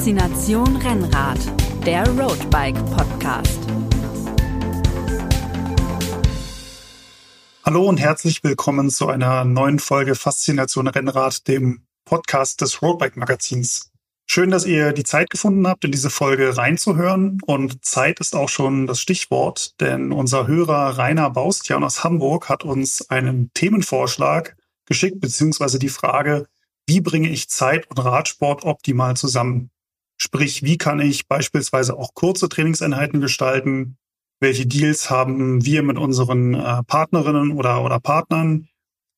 Faszination Rennrad, der Roadbike Podcast. Hallo und herzlich willkommen zu einer neuen Folge Faszination Rennrad, dem Podcast des Roadbike Magazins. Schön, dass ihr die Zeit gefunden habt, in diese Folge reinzuhören. Und Zeit ist auch schon das Stichwort, denn unser Hörer Rainer Baustian aus Hamburg hat uns einen Themenvorschlag geschickt, beziehungsweise die Frage, wie bringe ich Zeit und Radsport optimal zusammen? Sprich, wie kann ich beispielsweise auch kurze Trainingseinheiten gestalten? Welche Deals haben wir mit unseren äh, Partnerinnen oder, oder Partnern?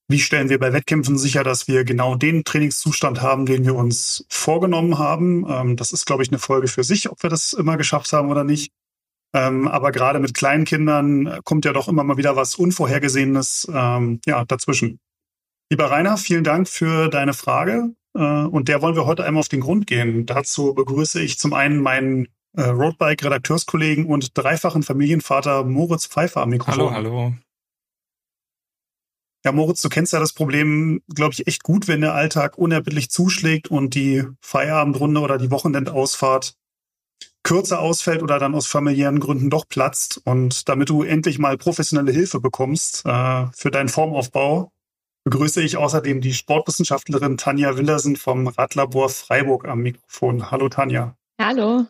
Wie stellen wir bei Wettkämpfen sicher, dass wir genau den Trainingszustand haben, den wir uns vorgenommen haben? Ähm, das ist, glaube ich, eine Folge für sich, ob wir das immer geschafft haben oder nicht. Ähm, aber gerade mit kleinen Kindern äh, kommt ja doch immer mal wieder was Unvorhergesehenes ähm, ja, dazwischen. Lieber Rainer, vielen Dank für deine Frage. Äh, und der wollen wir heute einmal auf den Grund gehen. Dazu begrüße ich zum einen meinen äh, Roadbike-Redakteurskollegen und dreifachen Familienvater Moritz Pfeiffer am Mikrofon. Hallo, hallo. Ja, Moritz, du kennst ja das Problem, glaube ich, echt gut, wenn der Alltag unerbittlich zuschlägt und die Feierabendrunde oder die Wochenendausfahrt kürzer ausfällt oder dann aus familiären Gründen doch platzt. Und damit du endlich mal professionelle Hilfe bekommst äh, für deinen Formaufbau, begrüße ich außerdem die Sportwissenschaftlerin Tanja Willersen vom Radlabor Freiburg am Mikrofon. Hallo Tanja. Hallo.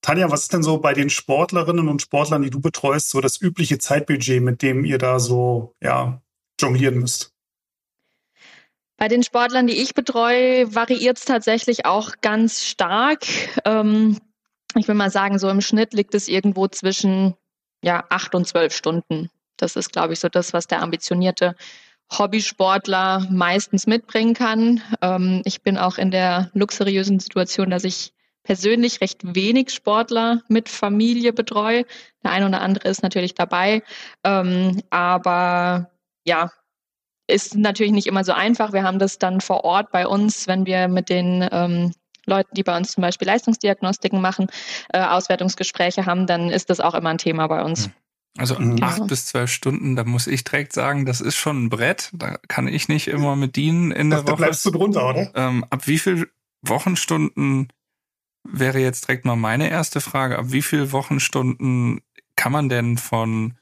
Tanja, was ist denn so bei den Sportlerinnen und Sportlern, die du betreust, so das übliche Zeitbudget, mit dem ihr da so ja, jonglieren müsst? Bei den Sportlern, die ich betreue, variiert es tatsächlich auch ganz stark. Ähm, ich will mal sagen, so im Schnitt liegt es irgendwo zwischen ja, acht und zwölf Stunden das ist, glaube ich, so das, was der ambitionierte Hobbysportler meistens mitbringen kann. Ähm, ich bin auch in der luxuriösen Situation, dass ich persönlich recht wenig Sportler mit Familie betreue. Der eine oder andere ist natürlich dabei. Ähm, aber ja, ist natürlich nicht immer so einfach. Wir haben das dann vor Ort bei uns, wenn wir mit den ähm, Leuten, die bei uns zum Beispiel Leistungsdiagnostiken machen, äh, Auswertungsgespräche haben, dann ist das auch immer ein Thema bei uns. Hm. Also mhm. acht bis zwölf Stunden, da muss ich direkt sagen, das ist schon ein Brett. Da kann ich nicht immer mit dienen in der da Woche. Da bleibst du drunter, oder? Ähm, ab wie viel Wochenstunden wäre jetzt direkt mal meine erste Frage. Ab wie viel Wochenstunden kann man denn von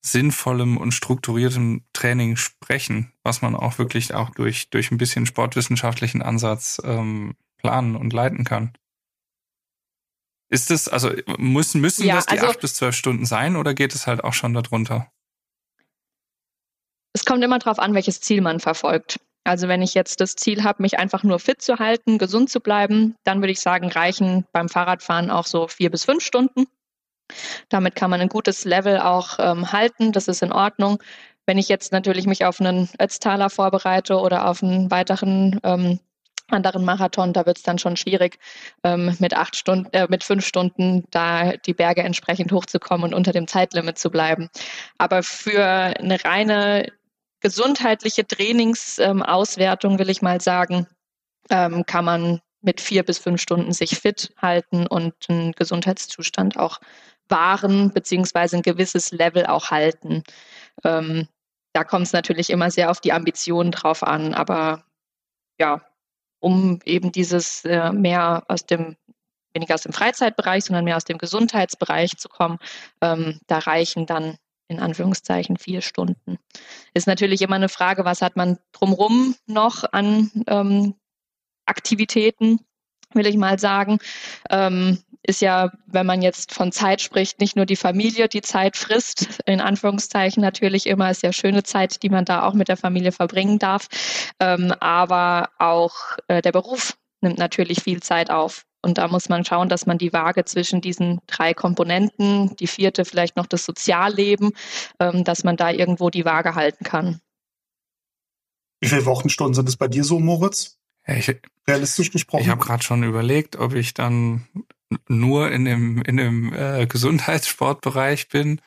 sinnvollem und strukturiertem Training sprechen, was man auch wirklich auch durch, durch ein bisschen sportwissenschaftlichen Ansatz ähm, planen und leiten kann? Ist es, also müssen, müssen ja, das die also, acht bis zwölf Stunden sein oder geht es halt auch schon darunter? Es kommt immer darauf an, welches Ziel man verfolgt. Also wenn ich jetzt das Ziel habe, mich einfach nur fit zu halten, gesund zu bleiben, dann würde ich sagen, reichen beim Fahrradfahren auch so vier bis fünf Stunden. Damit kann man ein gutes Level auch ähm, halten, das ist in Ordnung. Wenn ich jetzt natürlich mich auf einen Ötztaler vorbereite oder auf einen weiteren ähm, anderen Marathon, da wird es dann schon schwierig, ähm, mit acht Stunden, äh, mit fünf Stunden da die Berge entsprechend hochzukommen und unter dem Zeitlimit zu bleiben. Aber für eine reine gesundheitliche Trainingsauswertung ähm, will ich mal sagen, ähm, kann man mit vier bis fünf Stunden sich fit halten und einen Gesundheitszustand auch wahren, beziehungsweise ein gewisses Level auch halten. Ähm, da kommt es natürlich immer sehr auf die Ambitionen drauf an, aber ja, um eben dieses äh, mehr aus dem weniger aus dem Freizeitbereich, sondern mehr aus dem Gesundheitsbereich zu kommen. Ähm, da reichen dann in Anführungszeichen vier Stunden. Ist natürlich immer eine Frage, was hat man drumherum noch an ähm, Aktivitäten, will ich mal sagen. Ähm, ist ja, wenn man jetzt von Zeit spricht, nicht nur die Familie, die Zeit frisst, in Anführungszeichen natürlich immer, ist ja schöne Zeit, die man da auch mit der Familie verbringen darf. Ähm, aber auch äh, der Beruf nimmt natürlich viel Zeit auf. Und da muss man schauen, dass man die Waage zwischen diesen drei Komponenten, die vierte vielleicht noch das Sozialleben, ähm, dass man da irgendwo die Waage halten kann. Wie viele Wochenstunden sind es bei dir so, Moritz? Ich, Realistisch gesprochen. Ich habe gerade schon überlegt, ob ich dann nur in dem, in dem äh, Gesundheitssportbereich bin.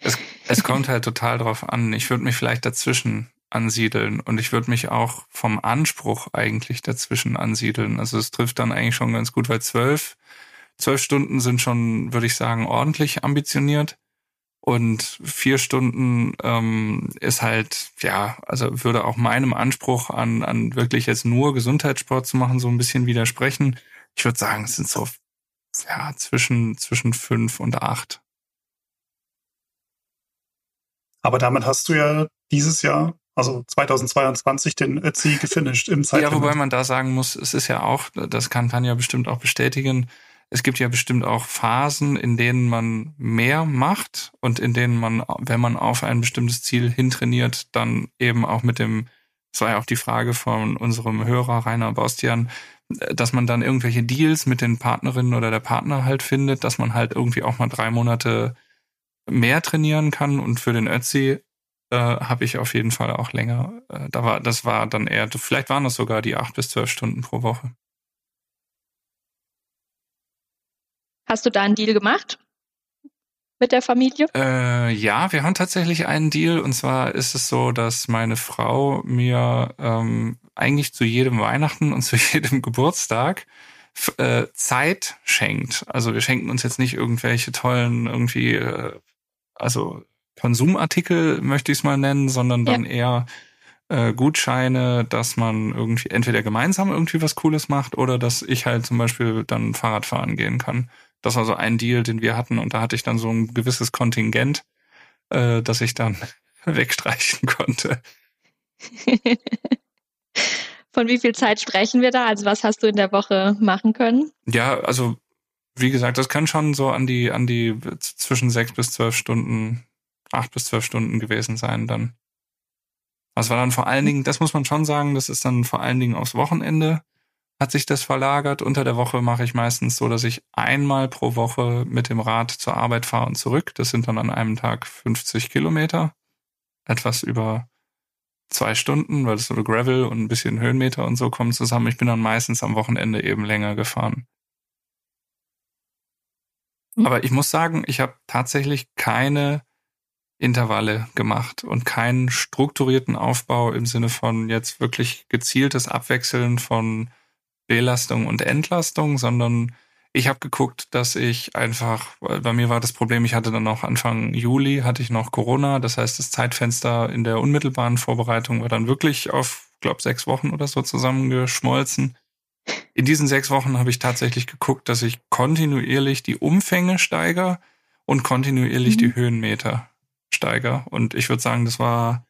Es, es kommt halt total drauf an. Ich würde mich vielleicht dazwischen ansiedeln und ich würde mich auch vom Anspruch eigentlich dazwischen ansiedeln. Also es trifft dann eigentlich schon ganz gut, weil zwölf, zwölf Stunden sind schon, würde ich sagen, ordentlich ambitioniert. Und vier Stunden ähm, ist halt, ja, also würde auch meinem Anspruch an, an wirklich jetzt nur Gesundheitssport zu machen, so ein bisschen widersprechen. ich würde sagen, es sind so ja, zwischen, zwischen fünf und acht. Aber damit hast du ja dieses Jahr, also 2022, den Ötzi gefinisht im Zeitlimit. Ja, wobei man da sagen muss, es ist ja auch, das kann Tanja bestimmt auch bestätigen, es gibt ja bestimmt auch Phasen, in denen man mehr macht und in denen man, wenn man auf ein bestimmtes Ziel hintrainiert, dann eben auch mit dem, das war ja auch die Frage von unserem Hörer Rainer Bastian, dass man dann irgendwelche Deals mit den Partnerinnen oder der Partner halt findet, dass man halt irgendwie auch mal drei Monate mehr trainieren kann und für den Ötzi äh, habe ich auf jeden Fall auch länger. Äh, da war, das war dann eher, vielleicht waren das sogar die acht bis zwölf Stunden pro Woche. Hast du da einen Deal gemacht? Mit der Familie? Äh, ja, wir haben tatsächlich einen Deal. Und zwar ist es so, dass meine Frau mir ähm, eigentlich zu jedem Weihnachten und zu jedem Geburtstag äh, Zeit schenkt. Also wir schenken uns jetzt nicht irgendwelche tollen irgendwie, äh, also Konsumartikel möchte ich es mal nennen, sondern dann ja. eher äh, Gutscheine, dass man irgendwie entweder gemeinsam irgendwie was Cooles macht oder dass ich halt zum Beispiel dann Fahrrad fahren gehen kann. Das war so ein Deal, den wir hatten und da hatte ich dann so ein gewisses Kontingent, äh, das ich dann wegstreichen konnte. Von wie viel Zeit sprechen wir da? Also was hast du in der Woche machen können? Ja, also wie gesagt, das kann schon so an die, an die zwischen sechs bis zwölf Stunden, acht bis zwölf Stunden gewesen sein dann. Das war dann vor allen Dingen, das muss man schon sagen, das ist dann vor allen Dingen aufs Wochenende hat sich das verlagert. Unter der Woche mache ich meistens so, dass ich einmal pro Woche mit dem Rad zur Arbeit fahre und zurück. Das sind dann an einem Tag 50 Kilometer. Etwas über zwei Stunden, weil das so Gravel und ein bisschen Höhenmeter und so kommen zusammen. Ich bin dann meistens am Wochenende eben länger gefahren. Hm. Aber ich muss sagen, ich habe tatsächlich keine Intervalle gemacht und keinen strukturierten Aufbau im Sinne von jetzt wirklich gezieltes Abwechseln von Belastung und Entlastung, sondern ich habe geguckt, dass ich einfach, bei mir war das Problem, ich hatte dann noch Anfang Juli, hatte ich noch Corona, das heißt, das Zeitfenster in der unmittelbaren Vorbereitung war dann wirklich auf, glaube sechs Wochen oder so zusammengeschmolzen. In diesen sechs Wochen habe ich tatsächlich geguckt, dass ich kontinuierlich die Umfänge steiger und kontinuierlich mhm. die Höhenmeter steiger. Und ich würde sagen, das war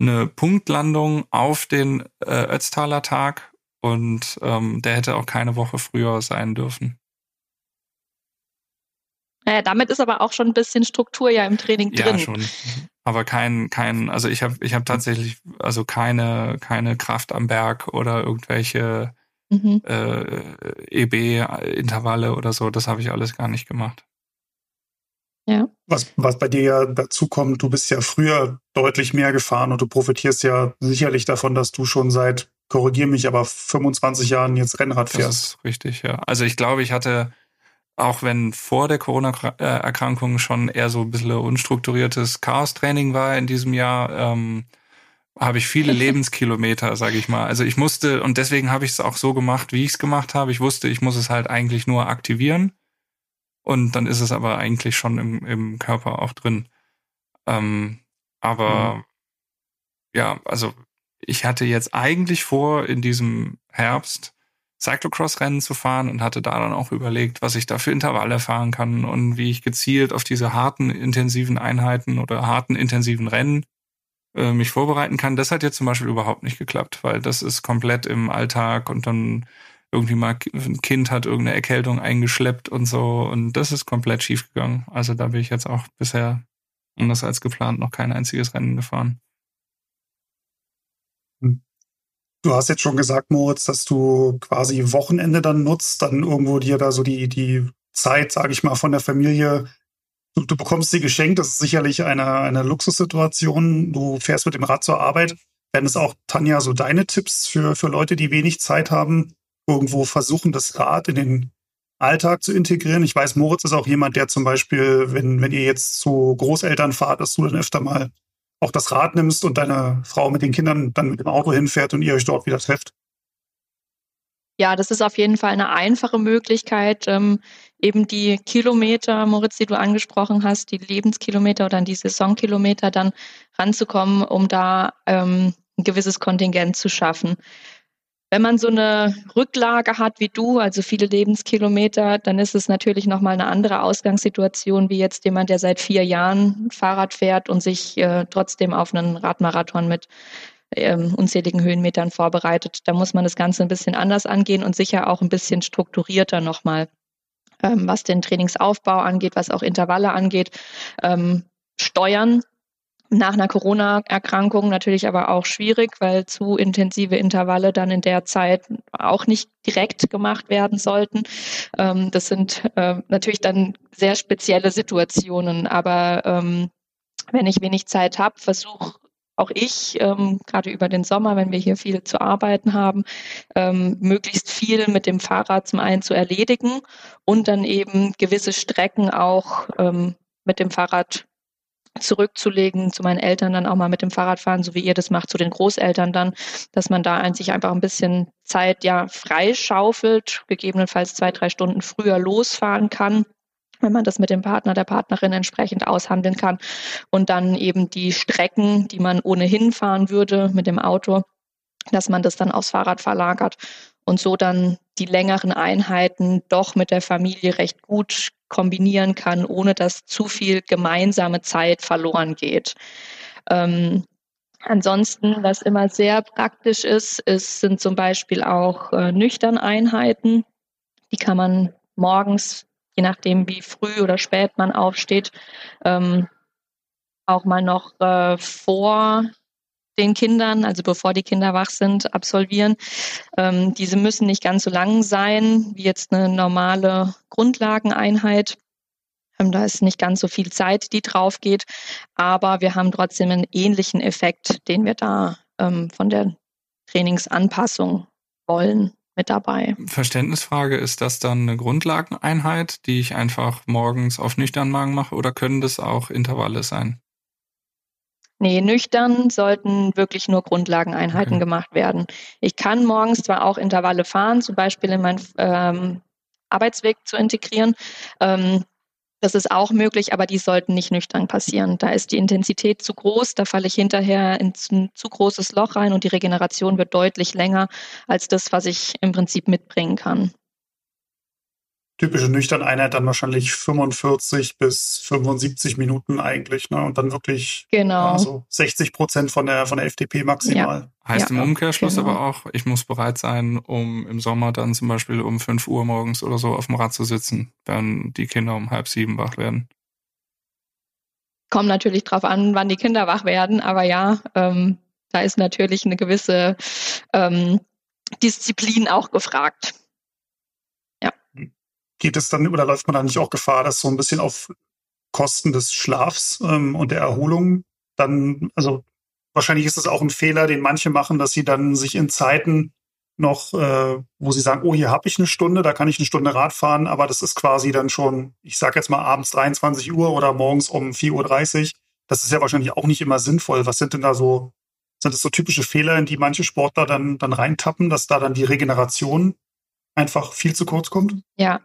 eine Punktlandung auf den äh, Ötztaler Tag und ähm, der hätte auch keine Woche früher sein dürfen. Naja, damit ist aber auch schon ein bisschen Struktur ja im Training drin. Ja, schon. Aber kein, kein, also ich habe ich hab tatsächlich also keine, keine Kraft am Berg oder irgendwelche mhm. äh, EB-Intervalle oder so. Das habe ich alles gar nicht gemacht. Ja. Was, was bei dir ja dazu kommt, du bist ja früher deutlich mehr gefahren und du profitierst ja sicherlich davon, dass du schon seit korrigiere mich, aber 25 Jahren jetzt Rennrad fährst. Das ist richtig, ja. Also ich glaube, ich hatte, auch wenn vor der Corona-Erkrankung schon eher so ein bisschen unstrukturiertes Chaos-Training war in diesem Jahr, ähm, habe ich viele Lebenskilometer, sage ich mal. Also ich musste, und deswegen habe ich es auch so gemacht, wie ich es gemacht habe. Ich wusste, ich muss es halt eigentlich nur aktivieren. Und dann ist es aber eigentlich schon im, im Körper auch drin. Ähm, aber mhm. ja, also ich hatte jetzt eigentlich vor, in diesem Herbst Cyclocross-Rennen zu fahren und hatte da dann auch überlegt, was ich da für Intervalle fahren kann und wie ich gezielt auf diese harten, intensiven Einheiten oder harten, intensiven Rennen äh, mich vorbereiten kann. Das hat jetzt zum Beispiel überhaupt nicht geklappt, weil das ist komplett im Alltag und dann irgendwie mal ein Kind hat irgendeine Erkältung eingeschleppt und so und das ist komplett schief gegangen. Also da bin ich jetzt auch bisher anders als geplant noch kein einziges Rennen gefahren. Du hast jetzt schon gesagt, Moritz, dass du quasi Wochenende dann nutzt, dann irgendwo dir da so die, die Zeit, sage ich mal, von der Familie. Du, du bekommst sie geschenkt, das ist sicherlich eine, eine Luxussituation. Du fährst mit dem Rad zur Werden es auch, Tanja, so deine Tipps für, für Leute, die wenig Zeit haben, irgendwo versuchen, das Rad in den Alltag zu integrieren? Ich weiß, Moritz ist auch jemand, der zum Beispiel, wenn, wenn ihr jetzt zu Großeltern fahrt, dass du dann öfter mal auch das Rad nimmst und deine Frau mit den Kindern dann mit dem Auto hinfährt und ihr euch dort wieder trefft? Ja, das ist auf jeden Fall eine einfache Möglichkeit, ähm, eben die Kilometer, Moritz, die du angesprochen hast, die Lebenskilometer oder die Saisonkilometer dann ranzukommen, um da ähm, ein gewisses Kontingent zu schaffen. Wenn man so eine Rücklage hat wie du, also viele Lebenskilometer, dann ist es natürlich nochmal eine andere Ausgangssituation wie jetzt jemand, der seit vier Jahren Fahrrad fährt und sich äh, trotzdem auf einen Radmarathon mit ähm, unzähligen Höhenmetern vorbereitet. Da muss man das Ganze ein bisschen anders angehen und sicher auch ein bisschen strukturierter nochmal, ähm, was den Trainingsaufbau angeht, was auch Intervalle angeht, ähm, steuern nach einer Corona-Erkrankung natürlich aber auch schwierig, weil zu intensive Intervalle dann in der Zeit auch nicht direkt gemacht werden sollten. Ähm, das sind äh, natürlich dann sehr spezielle Situationen, aber ähm, wenn ich wenig Zeit habe, versuche auch ich, ähm, gerade über den Sommer, wenn wir hier viel zu arbeiten haben, ähm, möglichst viel mit dem Fahrrad zum einen zu erledigen und dann eben gewisse Strecken auch ähm, mit dem Fahrrad zurückzulegen, zu meinen Eltern dann auch mal mit dem Fahrrad fahren, so wie ihr das macht, zu den Großeltern dann, dass man da sich einfach ein bisschen Zeit ja freischaufelt, gegebenenfalls zwei, drei Stunden früher losfahren kann wenn man das mit dem Partner, der Partnerin entsprechend aushandeln kann und dann eben die Strecken, die man ohnehin fahren würde mit dem Auto, dass man das dann aufs Fahrrad verlagert und so dann die längeren Einheiten doch mit der Familie recht gut kombinieren kann, ohne dass zu viel gemeinsame Zeit verloren geht. Ähm, ansonsten, was immer sehr praktisch ist, ist sind zum Beispiel auch äh, nüchtern Einheiten. Die kann man morgens, je nachdem wie früh oder spät man aufsteht, ähm, auch mal noch äh, vor den Kindern, also bevor die Kinder wach sind, absolvieren. Ähm, diese müssen nicht ganz so lang sein wie jetzt eine normale Grundlageneinheit. Ähm, da ist nicht ganz so viel Zeit, die drauf geht, aber wir haben trotzdem einen ähnlichen Effekt, den wir da ähm, von der Trainingsanpassung wollen mit dabei. Verständnisfrage, ist das dann eine Grundlageneinheit, die ich einfach morgens auf nüchtern Magen mache oder können das auch Intervalle sein? Nee, nüchtern sollten wirklich nur Grundlageneinheiten okay. gemacht werden. Ich kann morgens zwar auch Intervalle fahren, zum Beispiel in meinen ähm, Arbeitsweg zu integrieren. Ähm, das ist auch möglich, aber die sollten nicht nüchtern passieren. Da ist die Intensität zu groß, da falle ich hinterher in ein zu großes Loch rein und die Regeneration wird deutlich länger als das, was ich im Prinzip mitbringen kann typische nüchtern Einheit dann wahrscheinlich 45 bis 75 Minuten eigentlich, ne? Und dann wirklich genau. also 60 Prozent von der von der FDP maximal. Ja. Heißt ja, im Umkehrschluss genau. aber auch, ich muss bereit sein, um im Sommer dann zum Beispiel um 5 Uhr morgens oder so auf dem Rad zu sitzen, wenn die Kinder um halb sieben wach werden. Kommt natürlich drauf an, wann die Kinder wach werden, aber ja, ähm, da ist natürlich eine gewisse ähm, Disziplin auch gefragt geht es dann oder läuft man dann nicht auch Gefahr, dass so ein bisschen auf Kosten des Schlafs ähm, und der Erholung dann, also wahrscheinlich ist es auch ein Fehler, den manche machen, dass sie dann sich in Zeiten noch, äh, wo sie sagen, oh, hier habe ich eine Stunde, da kann ich eine Stunde Rad fahren, aber das ist quasi dann schon, ich sage jetzt mal abends 23 Uhr oder morgens um 4.30 Uhr. Das ist ja wahrscheinlich auch nicht immer sinnvoll. Was sind denn da so, sind das so typische Fehler, in die manche Sportler dann, dann reintappen, dass da dann die Regeneration einfach viel zu kurz kommt? Ja,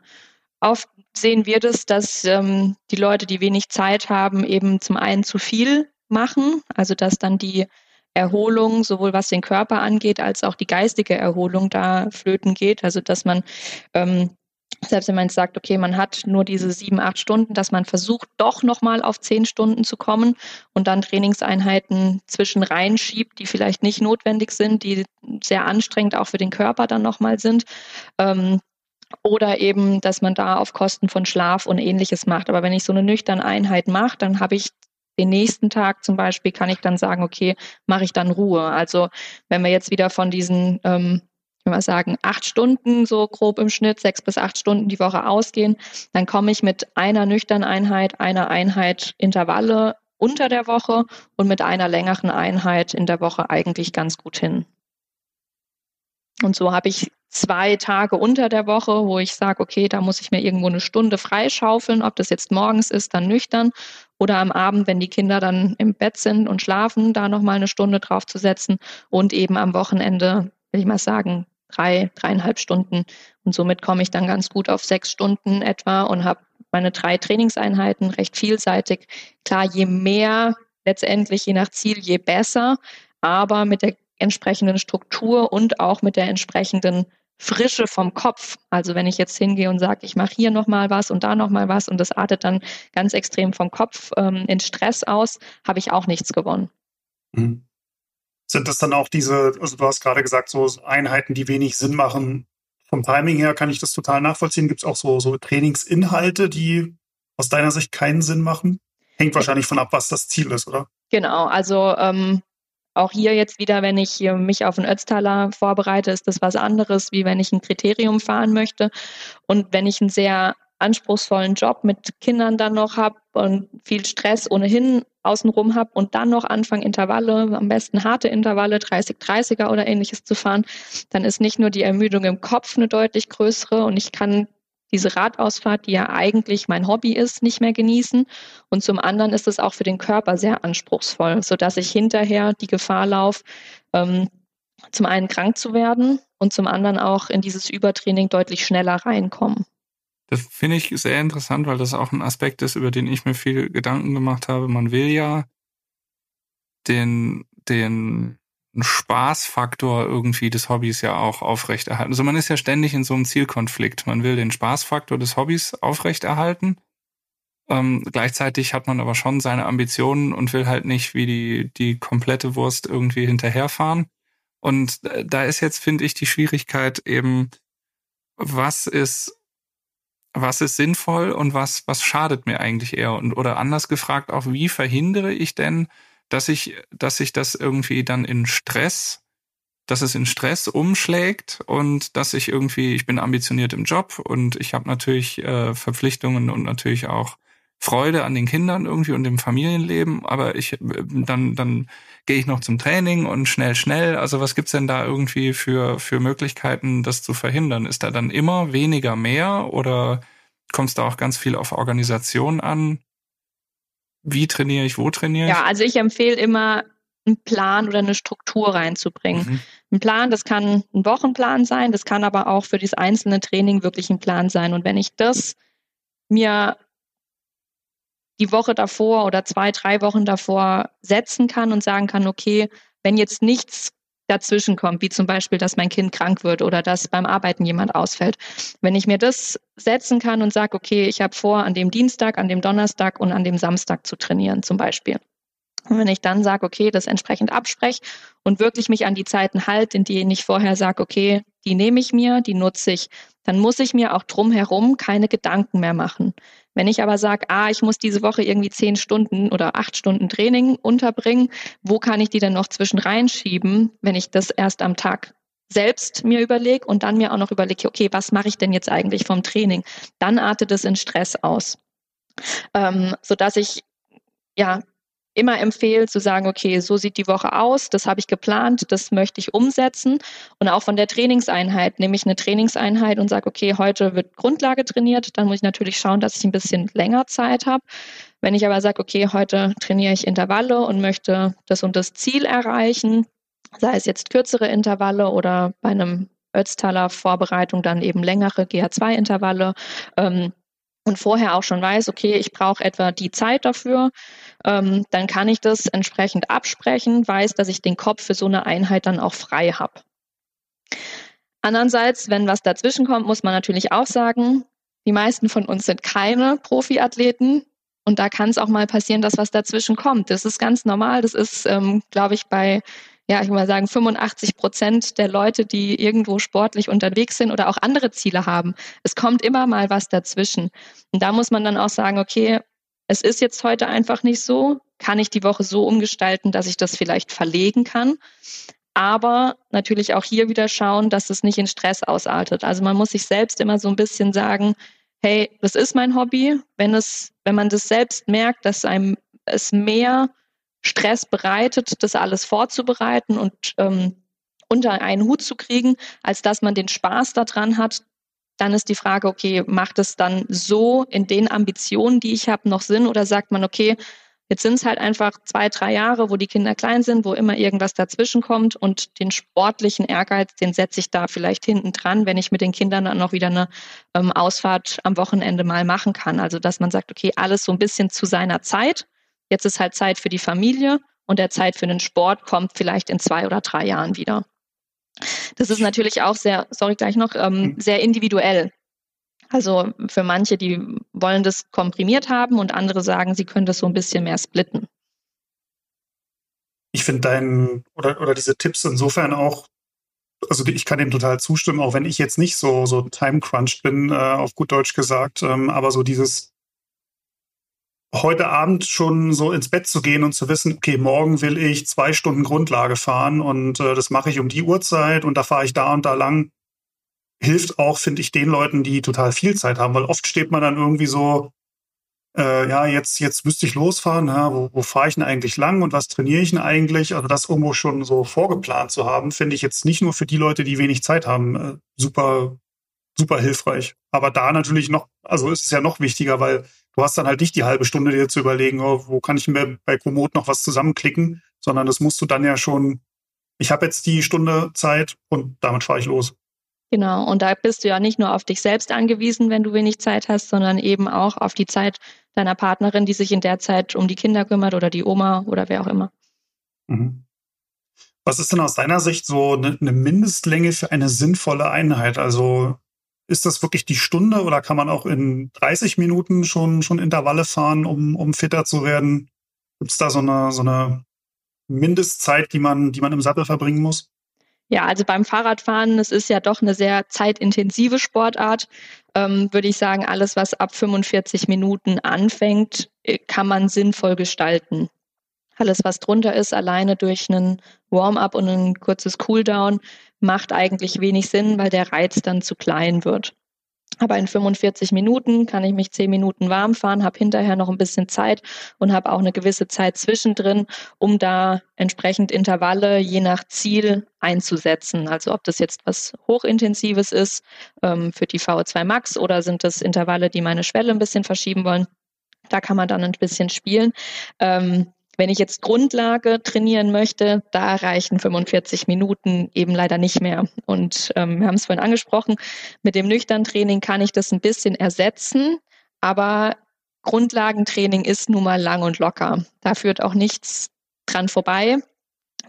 oft sehen wir das, dass ähm, die Leute, die wenig Zeit haben, eben zum einen zu viel machen, also dass dann die Erholung, sowohl was den Körper angeht, als auch die geistige Erholung da flöten geht. Also dass man ähm, selbst wenn man sagt, okay, man hat nur diese sieben, acht Stunden, dass man versucht, doch nochmal auf zehn Stunden zu kommen und dann Trainingseinheiten zwischen reinschiebt, die vielleicht nicht notwendig sind, die sehr anstrengend auch für den Körper dann nochmal sind. Ähm, oder eben, dass man da auf Kosten von Schlaf und ähnliches macht. Aber wenn ich so eine nüchterne Einheit mache, dann habe ich den nächsten Tag zum Beispiel, kann ich dann sagen, okay, mache ich dann Ruhe. Also wenn wir jetzt wieder von diesen ähm, will mal sagen, acht Stunden so grob im Schnitt, sechs bis acht Stunden die Woche ausgehen, dann komme ich mit einer nüchternen Einheit, einer Einheit Intervalle unter der Woche und mit einer längeren Einheit in der Woche eigentlich ganz gut hin. Und so habe ich zwei Tage unter der Woche, wo ich sage, okay, da muss ich mir irgendwo eine Stunde freischaufeln, ob das jetzt morgens ist, dann nüchtern oder am Abend, wenn die Kinder dann im Bett sind und schlafen, da nochmal eine Stunde drauf zu setzen und eben am Wochenende, will ich mal sagen, drei, dreieinhalb Stunden. Und somit komme ich dann ganz gut auf sechs Stunden etwa und habe meine drei Trainingseinheiten recht vielseitig. Klar, je mehr letztendlich, je nach Ziel, je besser. Aber mit der entsprechenden Struktur und auch mit der entsprechenden Frische vom Kopf. Also wenn ich jetzt hingehe und sage, ich mache hier nochmal was und da nochmal was und das artet dann ganz extrem vom Kopf ähm, in Stress aus, habe ich auch nichts gewonnen. Mhm. Sind das dann auch diese, also du hast gerade gesagt, so Einheiten, die wenig Sinn machen? Vom Timing her kann ich das total nachvollziehen. Gibt es auch so, so Trainingsinhalte, die aus deiner Sicht keinen Sinn machen? Hängt wahrscheinlich von ab, was das Ziel ist, oder? Genau, also ähm, auch hier jetzt wieder, wenn ich mich auf einen Ötztaler vorbereite, ist das was anderes, wie wenn ich ein Kriterium fahren möchte. Und wenn ich einen sehr anspruchsvollen Job mit Kindern dann noch habe und viel Stress ohnehin außenrum habe und dann noch anfange, Intervalle, am besten harte Intervalle, 30-30er oder ähnliches zu fahren, dann ist nicht nur die Ermüdung im Kopf eine deutlich größere und ich kann diese Radausfahrt, die ja eigentlich mein Hobby ist, nicht mehr genießen. Und zum anderen ist es auch für den Körper sehr anspruchsvoll, sodass ich hinterher die Gefahr laufe, ähm, zum einen krank zu werden und zum anderen auch in dieses Übertraining deutlich schneller reinkommen. Das finde ich sehr interessant, weil das auch ein Aspekt ist, über den ich mir viel Gedanken gemacht habe. Man will ja den, den Spaßfaktor irgendwie des Hobbys ja auch aufrechterhalten. Also man ist ja ständig in so einem Zielkonflikt. Man will den Spaßfaktor des Hobbys aufrechterhalten. Ähm, gleichzeitig hat man aber schon seine Ambitionen und will halt nicht wie die, die komplette Wurst irgendwie hinterherfahren. Und äh, da ist jetzt, finde ich, die Schwierigkeit eben, was ist, was ist sinnvoll und was, was schadet mir eigentlich eher? Und, oder anders gefragt auch, wie verhindere ich denn, dass ich, dass sich das irgendwie dann in Stress, dass es in Stress umschlägt und dass ich irgendwie, ich bin ambitioniert im Job und ich habe natürlich äh, Verpflichtungen und natürlich auch Freude an den Kindern irgendwie und dem Familienleben, aber ich dann dann gehe ich noch zum Training und schnell schnell. Also was gibt's denn da irgendwie für für Möglichkeiten, das zu verhindern? Ist da dann immer weniger mehr oder kommt es da auch ganz viel auf Organisation an? wie trainiere ich, wo trainiere ich? Ja, also ich empfehle immer, einen Plan oder eine Struktur reinzubringen. Mhm. Ein Plan, das kann ein Wochenplan sein, das kann aber auch für das einzelne Training wirklich ein Plan sein. Und wenn ich das mir die Woche davor oder zwei, drei Wochen davor setzen kann und sagen kann, okay, wenn jetzt nichts dazwischen kommt, wie zum Beispiel, dass mein Kind krank wird oder dass beim Arbeiten jemand ausfällt. Wenn ich mir das setzen kann und sage, okay, ich habe vor, an dem Dienstag, an dem Donnerstag und an dem Samstag zu trainieren zum Beispiel. Und wenn ich dann sage, okay, das entsprechend abspreche und wirklich mich an die Zeiten halte, in denen ich vorher sage, okay, die nehme ich mir, die nutze ich, dann muss ich mir auch drumherum keine Gedanken mehr machen. Wenn ich aber sage, ah, ich muss diese Woche irgendwie zehn Stunden oder acht Stunden Training unterbringen, wo kann ich die denn noch zwischen reinschieben, wenn ich das erst am Tag selbst mir überlege und dann mir auch noch überlege, okay, was mache ich denn jetzt eigentlich vom Training? Dann artet es in Stress aus. Ähm, sodass ich ja immer empfehle zu sagen, okay, so sieht die Woche aus, das habe ich geplant, das möchte ich umsetzen. Und auch von der Trainingseinheit nehme ich eine Trainingseinheit und sage, okay, heute wird Grundlage trainiert, dann muss ich natürlich schauen, dass ich ein bisschen länger Zeit habe. Wenn ich aber sage, okay, heute trainiere ich Intervalle und möchte das und das Ziel erreichen, sei es jetzt kürzere Intervalle oder bei einem Ötztaler Vorbereitung dann eben längere GH2-Intervalle, ähm, und vorher auch schon weiß, okay, ich brauche etwa die Zeit dafür, ähm, dann kann ich das entsprechend absprechen, weiß, dass ich den Kopf für so eine Einheit dann auch frei habe. Andererseits, wenn was dazwischen kommt, muss man natürlich auch sagen, die meisten von uns sind keine Profiathleten. Und da kann es auch mal passieren, dass was dazwischen kommt. Das ist ganz normal. Das ist, ähm, glaube ich, bei ja, ich will mal sagen, 85 Prozent der Leute, die irgendwo sportlich unterwegs sind oder auch andere Ziele haben. Es kommt immer mal was dazwischen. Und da muss man dann auch sagen, okay, es ist jetzt heute einfach nicht so. Kann ich die Woche so umgestalten, dass ich das vielleicht verlegen kann? Aber natürlich auch hier wieder schauen, dass es nicht in Stress ausartet. Also man muss sich selbst immer so ein bisschen sagen, hey, das ist mein Hobby. Wenn es, wenn man das selbst merkt, dass einem es mehr Stress bereitet, das alles vorzubereiten und ähm, unter einen Hut zu kriegen, als dass man den Spaß daran hat, dann ist die Frage, okay, macht es dann so in den Ambitionen, die ich habe, noch Sinn oder sagt man, okay, jetzt sind es halt einfach zwei, drei Jahre, wo die Kinder klein sind, wo immer irgendwas dazwischen kommt und den sportlichen Ehrgeiz, den setze ich da vielleicht hinten dran, wenn ich mit den Kindern dann noch wieder eine ähm, Ausfahrt am Wochenende mal machen kann. Also dass man sagt, okay, alles so ein bisschen zu seiner Zeit Jetzt ist halt Zeit für die Familie und der Zeit für den Sport kommt vielleicht in zwei oder drei Jahren wieder. Das ist natürlich auch sehr, sorry gleich noch, ähm, hm. sehr individuell. Also für manche, die wollen das komprimiert haben und andere sagen, sie können das so ein bisschen mehr splitten. Ich finde deinen oder, oder diese Tipps insofern auch, also ich kann dem total zustimmen, auch wenn ich jetzt nicht so, so time crunched bin, äh, auf gut Deutsch gesagt, ähm, aber so dieses heute Abend schon so ins Bett zu gehen und zu wissen, okay, morgen will ich zwei Stunden Grundlage fahren und äh, das mache ich um die Uhrzeit und da fahre ich da und da lang, hilft auch, finde ich, den Leuten, die total viel Zeit haben, weil oft steht man dann irgendwie so, äh, ja, jetzt, jetzt müsste ich losfahren, ja, wo, wo fahre ich denn eigentlich lang und was trainiere ich denn eigentlich? Also das irgendwo schon so vorgeplant zu haben, finde ich jetzt nicht nur für die Leute, die wenig Zeit haben, äh, super, super hilfreich. Aber da natürlich noch, also ist es ja noch wichtiger, weil du hast dann halt nicht die halbe Stunde dir zu überlegen, oh, wo kann ich mir bei Komoot noch was zusammenklicken, sondern das musst du dann ja schon, ich habe jetzt die Stunde Zeit und damit fahre ich los. Genau, und da bist du ja nicht nur auf dich selbst angewiesen, wenn du wenig Zeit hast, sondern eben auch auf die Zeit deiner Partnerin, die sich in der Zeit um die Kinder kümmert oder die Oma oder wer auch immer. Mhm. Was ist denn aus deiner Sicht so eine, eine Mindestlänge für eine sinnvolle Einheit? Also ist das wirklich die Stunde oder kann man auch in 30 Minuten schon, schon Intervalle fahren, um, um fitter zu werden? Gibt es da so eine, so eine Mindestzeit, die man, die man im Sattel verbringen muss? Ja, also beim Fahrradfahren, es ist ja doch eine sehr zeitintensive Sportart, ähm, würde ich sagen, alles, was ab 45 Minuten anfängt, äh, kann man sinnvoll gestalten. Alles, was drunter ist, alleine durch einen Warm-up und ein kurzes Cooldown, macht eigentlich wenig Sinn, weil der Reiz dann zu klein wird. Aber in 45 Minuten kann ich mich 10 Minuten warm fahren, habe hinterher noch ein bisschen Zeit und habe auch eine gewisse Zeit zwischendrin, um da entsprechend Intervalle je nach Ziel einzusetzen. Also ob das jetzt was Hochintensives ist ähm, für die VO2 Max oder sind das Intervalle, die meine Schwelle ein bisschen verschieben wollen. Da kann man dann ein bisschen spielen. Ähm, wenn ich jetzt Grundlage trainieren möchte, da reichen 45 Minuten eben leider nicht mehr. Und ähm, wir haben es vorhin angesprochen, mit dem Nüchtern-Training kann ich das ein bisschen ersetzen, aber Grundlagentraining ist nun mal lang und locker. Da führt auch nichts dran vorbei.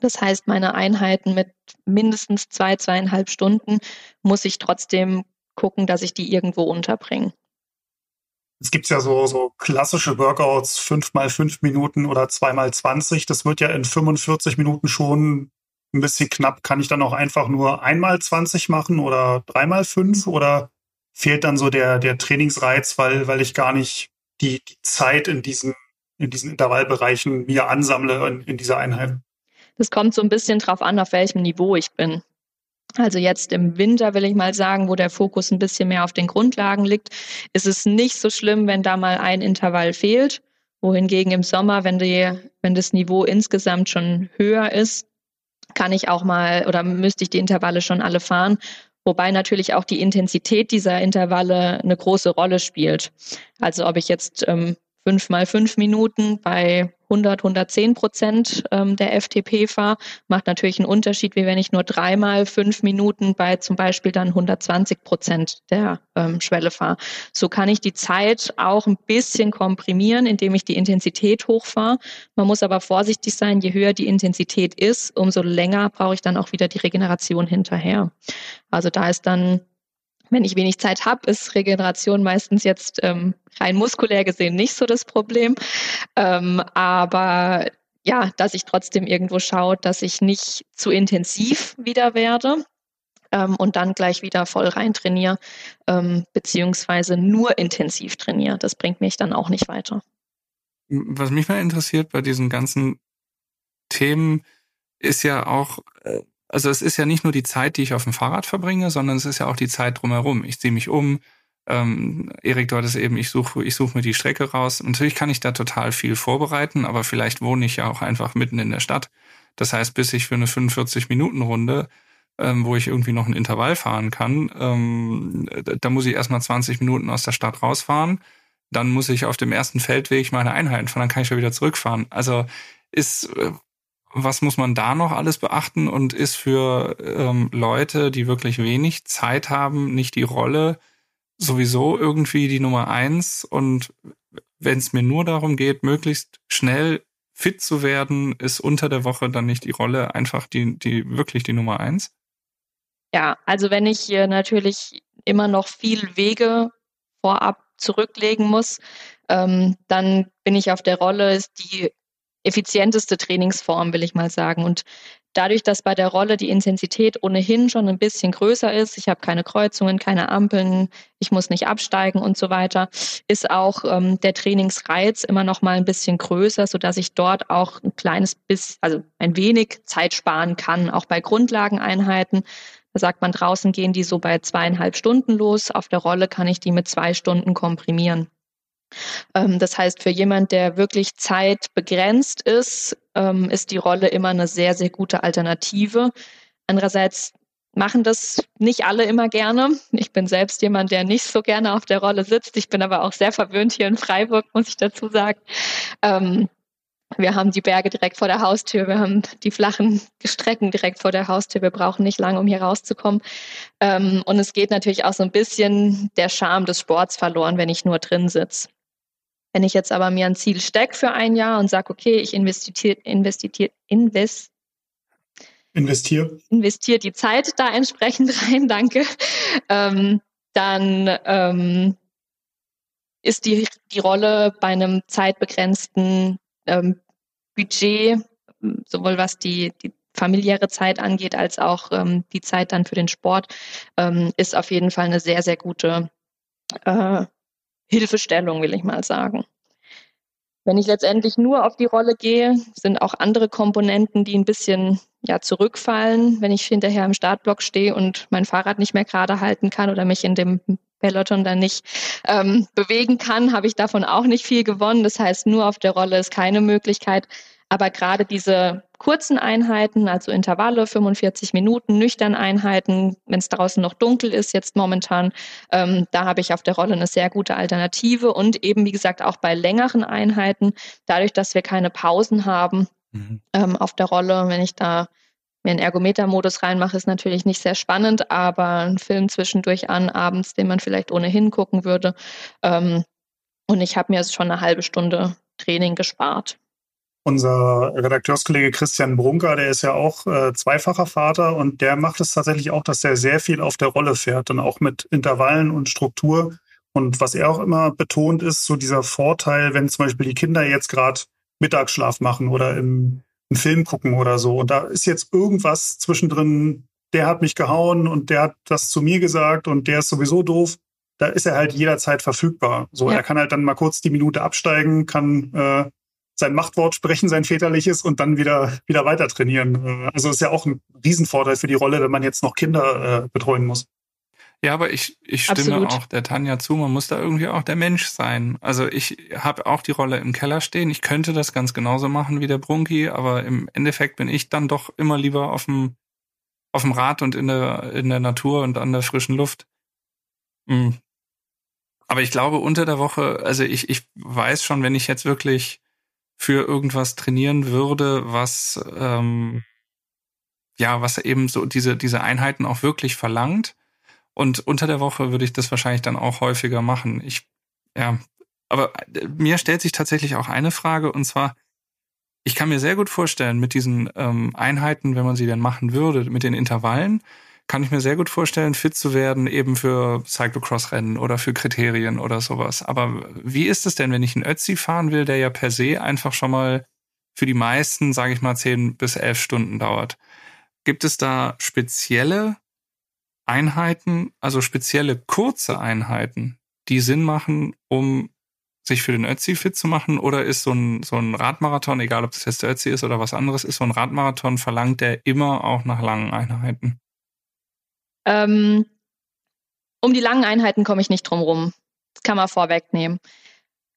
Das heißt, meine Einheiten mit mindestens zwei, zweieinhalb Stunden muss ich trotzdem gucken, dass ich die irgendwo unterbringe. Es gibt ja so, so klassische Workouts, fünf mal fünf Minuten oder zwei mal zwanzig. Das wird ja in 45 Minuten schon ein bisschen knapp. Kann ich dann auch einfach nur einmal zwanzig machen oder dreimal fünf oder fehlt dann so der, der Trainingsreiz, weil, weil ich gar nicht die, die Zeit in diesen, in diesen Intervallbereichen mir ansammle in, in dieser Einheit? Das kommt so ein bisschen drauf an, auf welchem Niveau ich bin. Also jetzt im Winter will ich mal sagen, wo der Fokus ein bisschen mehr auf den Grundlagen liegt, ist es nicht so schlimm, wenn da mal ein Intervall fehlt. Wohingegen im Sommer, wenn, die, wenn das Niveau insgesamt schon höher ist, kann ich auch mal oder müsste ich die Intervalle schon alle fahren. Wobei natürlich auch die Intensität dieser Intervalle eine große Rolle spielt. Also ob ich jetzt ähm, fünf mal fünf Minuten bei 100, 110 Prozent ähm, der FTP fahre, macht natürlich einen Unterschied, wie wenn ich nur dreimal fünf Minuten bei zum Beispiel dann 120 Prozent der ähm, Schwelle fahre. So kann ich die Zeit auch ein bisschen komprimieren, indem ich die Intensität hochfahre. Man muss aber vorsichtig sein, je höher die Intensität ist, umso länger brauche ich dann auch wieder die Regeneration hinterher. Also da ist dann wenn ich wenig Zeit habe, ist Regeneration meistens jetzt ähm, rein muskulär gesehen nicht so das Problem. Ähm, aber ja, dass ich trotzdem irgendwo schaue, dass ich nicht zu intensiv wieder werde ähm, und dann gleich wieder voll rein trainiere, ähm, beziehungsweise nur intensiv trainiere. Das bringt mich dann auch nicht weiter. Was mich mal interessiert bei diesen ganzen Themen ist ja auch, äh, also es ist ja nicht nur die Zeit, die ich auf dem Fahrrad verbringe, sondern es ist ja auch die Zeit drumherum. Ich ziehe mich um. Ähm, Erik, du hattest eben, ich suche ich such mir die Strecke raus. Natürlich kann ich da total viel vorbereiten, aber vielleicht wohne ich ja auch einfach mitten in der Stadt. Das heißt, bis ich für eine 45-Minuten-Runde, ähm, wo ich irgendwie noch ein Intervall fahren kann, ähm, da muss ich erstmal 20 Minuten aus der Stadt rausfahren. Dann muss ich auf dem ersten Feldweg meine Einheiten fahren, dann kann ich ja wieder zurückfahren. Also ist äh, was muss man da noch alles beachten und ist für ähm, Leute, die wirklich wenig Zeit haben, nicht die Rolle sowieso irgendwie die Nummer eins und wenn es mir nur darum geht, möglichst schnell fit zu werden, ist unter der Woche dann nicht die Rolle einfach die, die wirklich die Nummer eins? Ja, also wenn ich natürlich immer noch viel Wege vorab zurücklegen muss, ähm, dann bin ich auf der Rolle, die effizienteste Trainingsform, will ich mal sagen. Und dadurch, dass bei der Rolle die Intensität ohnehin schon ein bisschen größer ist, ich habe keine Kreuzungen, keine Ampeln, ich muss nicht absteigen und so weiter, ist auch ähm, der Trainingsreiz immer noch mal ein bisschen größer, so dass ich dort auch ein kleines bisschen, also ein wenig Zeit sparen kann, auch bei Grundlageneinheiten. Da sagt man, draußen gehen die so bei zweieinhalb Stunden los. Auf der Rolle kann ich die mit zwei Stunden komprimieren. Ähm, das heißt, für jemand, der wirklich zeitbegrenzt ist, ähm, ist die Rolle immer eine sehr, sehr gute Alternative. Andererseits machen das nicht alle immer gerne. Ich bin selbst jemand, der nicht so gerne auf der Rolle sitzt. Ich bin aber auch sehr verwöhnt hier in Freiburg, muss ich dazu sagen. Ähm, wir haben die Berge direkt vor der Haustür, wir haben die flachen Strecken direkt vor der Haustür. Wir brauchen nicht lange, um hier rauszukommen. Und es geht natürlich auch so ein bisschen der Charme des Sports verloren, wenn ich nur drin sitze. Wenn ich jetzt aber mir ein Ziel stecke für ein Jahr und sage, okay, ich investiere, investiere, invest, investiere, investiere die Zeit da entsprechend rein, danke, ähm, dann ähm, ist die, die Rolle bei einem zeitbegrenzten ähm, Budget, sowohl was die, die familiäre Zeit angeht, als auch ähm, die Zeit dann für den Sport, ähm, ist auf jeden Fall eine sehr, sehr gute äh, Hilfestellung, will ich mal sagen. Wenn ich letztendlich nur auf die Rolle gehe, sind auch andere Komponenten, die ein bisschen ja, zurückfallen. Wenn ich hinterher im Startblock stehe und mein Fahrrad nicht mehr gerade halten kann oder mich in dem Peloton dann nicht ähm, bewegen kann, habe ich davon auch nicht viel gewonnen. Das heißt, nur auf der Rolle ist keine Möglichkeit. Aber gerade diese kurzen Einheiten, also Intervalle, 45 Minuten, nüchtern Einheiten, wenn es draußen noch dunkel ist, jetzt momentan, ähm, da habe ich auf der Rolle eine sehr gute Alternative. Und eben, wie gesagt, auch bei längeren Einheiten, dadurch, dass wir keine Pausen haben mhm. ähm, auf der Rolle, wenn ich da mir einen Ergometer-Modus reinmache, ist natürlich nicht sehr spannend, aber ein Film zwischendurch an, abends, den man vielleicht ohnehin gucken würde. Ähm, und ich habe mir jetzt schon eine halbe Stunde Training gespart. Unser Redakteurskollege Christian Brunker, der ist ja auch äh, zweifacher Vater und der macht es tatsächlich auch, dass er sehr viel auf der Rolle fährt und auch mit Intervallen und Struktur. Und was er auch immer betont, ist so dieser Vorteil, wenn zum Beispiel die Kinder jetzt gerade Mittagsschlaf machen oder im einen Film gucken oder so. Und da ist jetzt irgendwas zwischendrin, der hat mich gehauen und der hat das zu mir gesagt und der ist sowieso doof. Da ist er halt jederzeit verfügbar. So, ja. er kann halt dann mal kurz die Minute absteigen, kann äh, sein Machtwort sprechen, sein väterliches und dann wieder wieder weiter trainieren. Äh, also ist ja auch ein Riesenvorteil für die Rolle, wenn man jetzt noch Kinder äh, betreuen muss. Ja, aber ich, ich stimme Absolut. auch der Tanja zu, man muss da irgendwie auch der Mensch sein. Also ich habe auch die Rolle im Keller stehen. Ich könnte das ganz genauso machen wie der Brunki, aber im Endeffekt bin ich dann doch immer lieber auf dem, auf dem Rad und in der, in der Natur und an der frischen Luft. Mhm. Aber ich glaube, unter der Woche, also ich, ich weiß schon, wenn ich jetzt wirklich für irgendwas trainieren würde, was ähm, ja, was eben so diese, diese Einheiten auch wirklich verlangt, und unter der Woche würde ich das wahrscheinlich dann auch häufiger machen. Ich, ja, aber äh, mir stellt sich tatsächlich auch eine Frage und zwar, ich kann mir sehr gut vorstellen, mit diesen ähm, Einheiten, wenn man sie denn machen würde, mit den Intervallen, kann ich mir sehr gut vorstellen, fit zu werden, eben für Cyclocross-Rennen oder für Kriterien oder sowas. Aber wie ist es denn, wenn ich einen Ötzi fahren will, der ja per se einfach schon mal für die meisten, sage ich mal, zehn bis elf Stunden dauert? Gibt es da spezielle Einheiten, also spezielle kurze Einheiten, die Sinn machen, um sich für den Ötzi fit zu machen? Oder ist so ein, so ein Radmarathon, egal ob das jetzt der Ötzi ist oder was anderes, ist so ein Radmarathon, verlangt der immer auch nach langen Einheiten? Ähm, um die langen Einheiten komme ich nicht drum rum. Das kann man vorwegnehmen.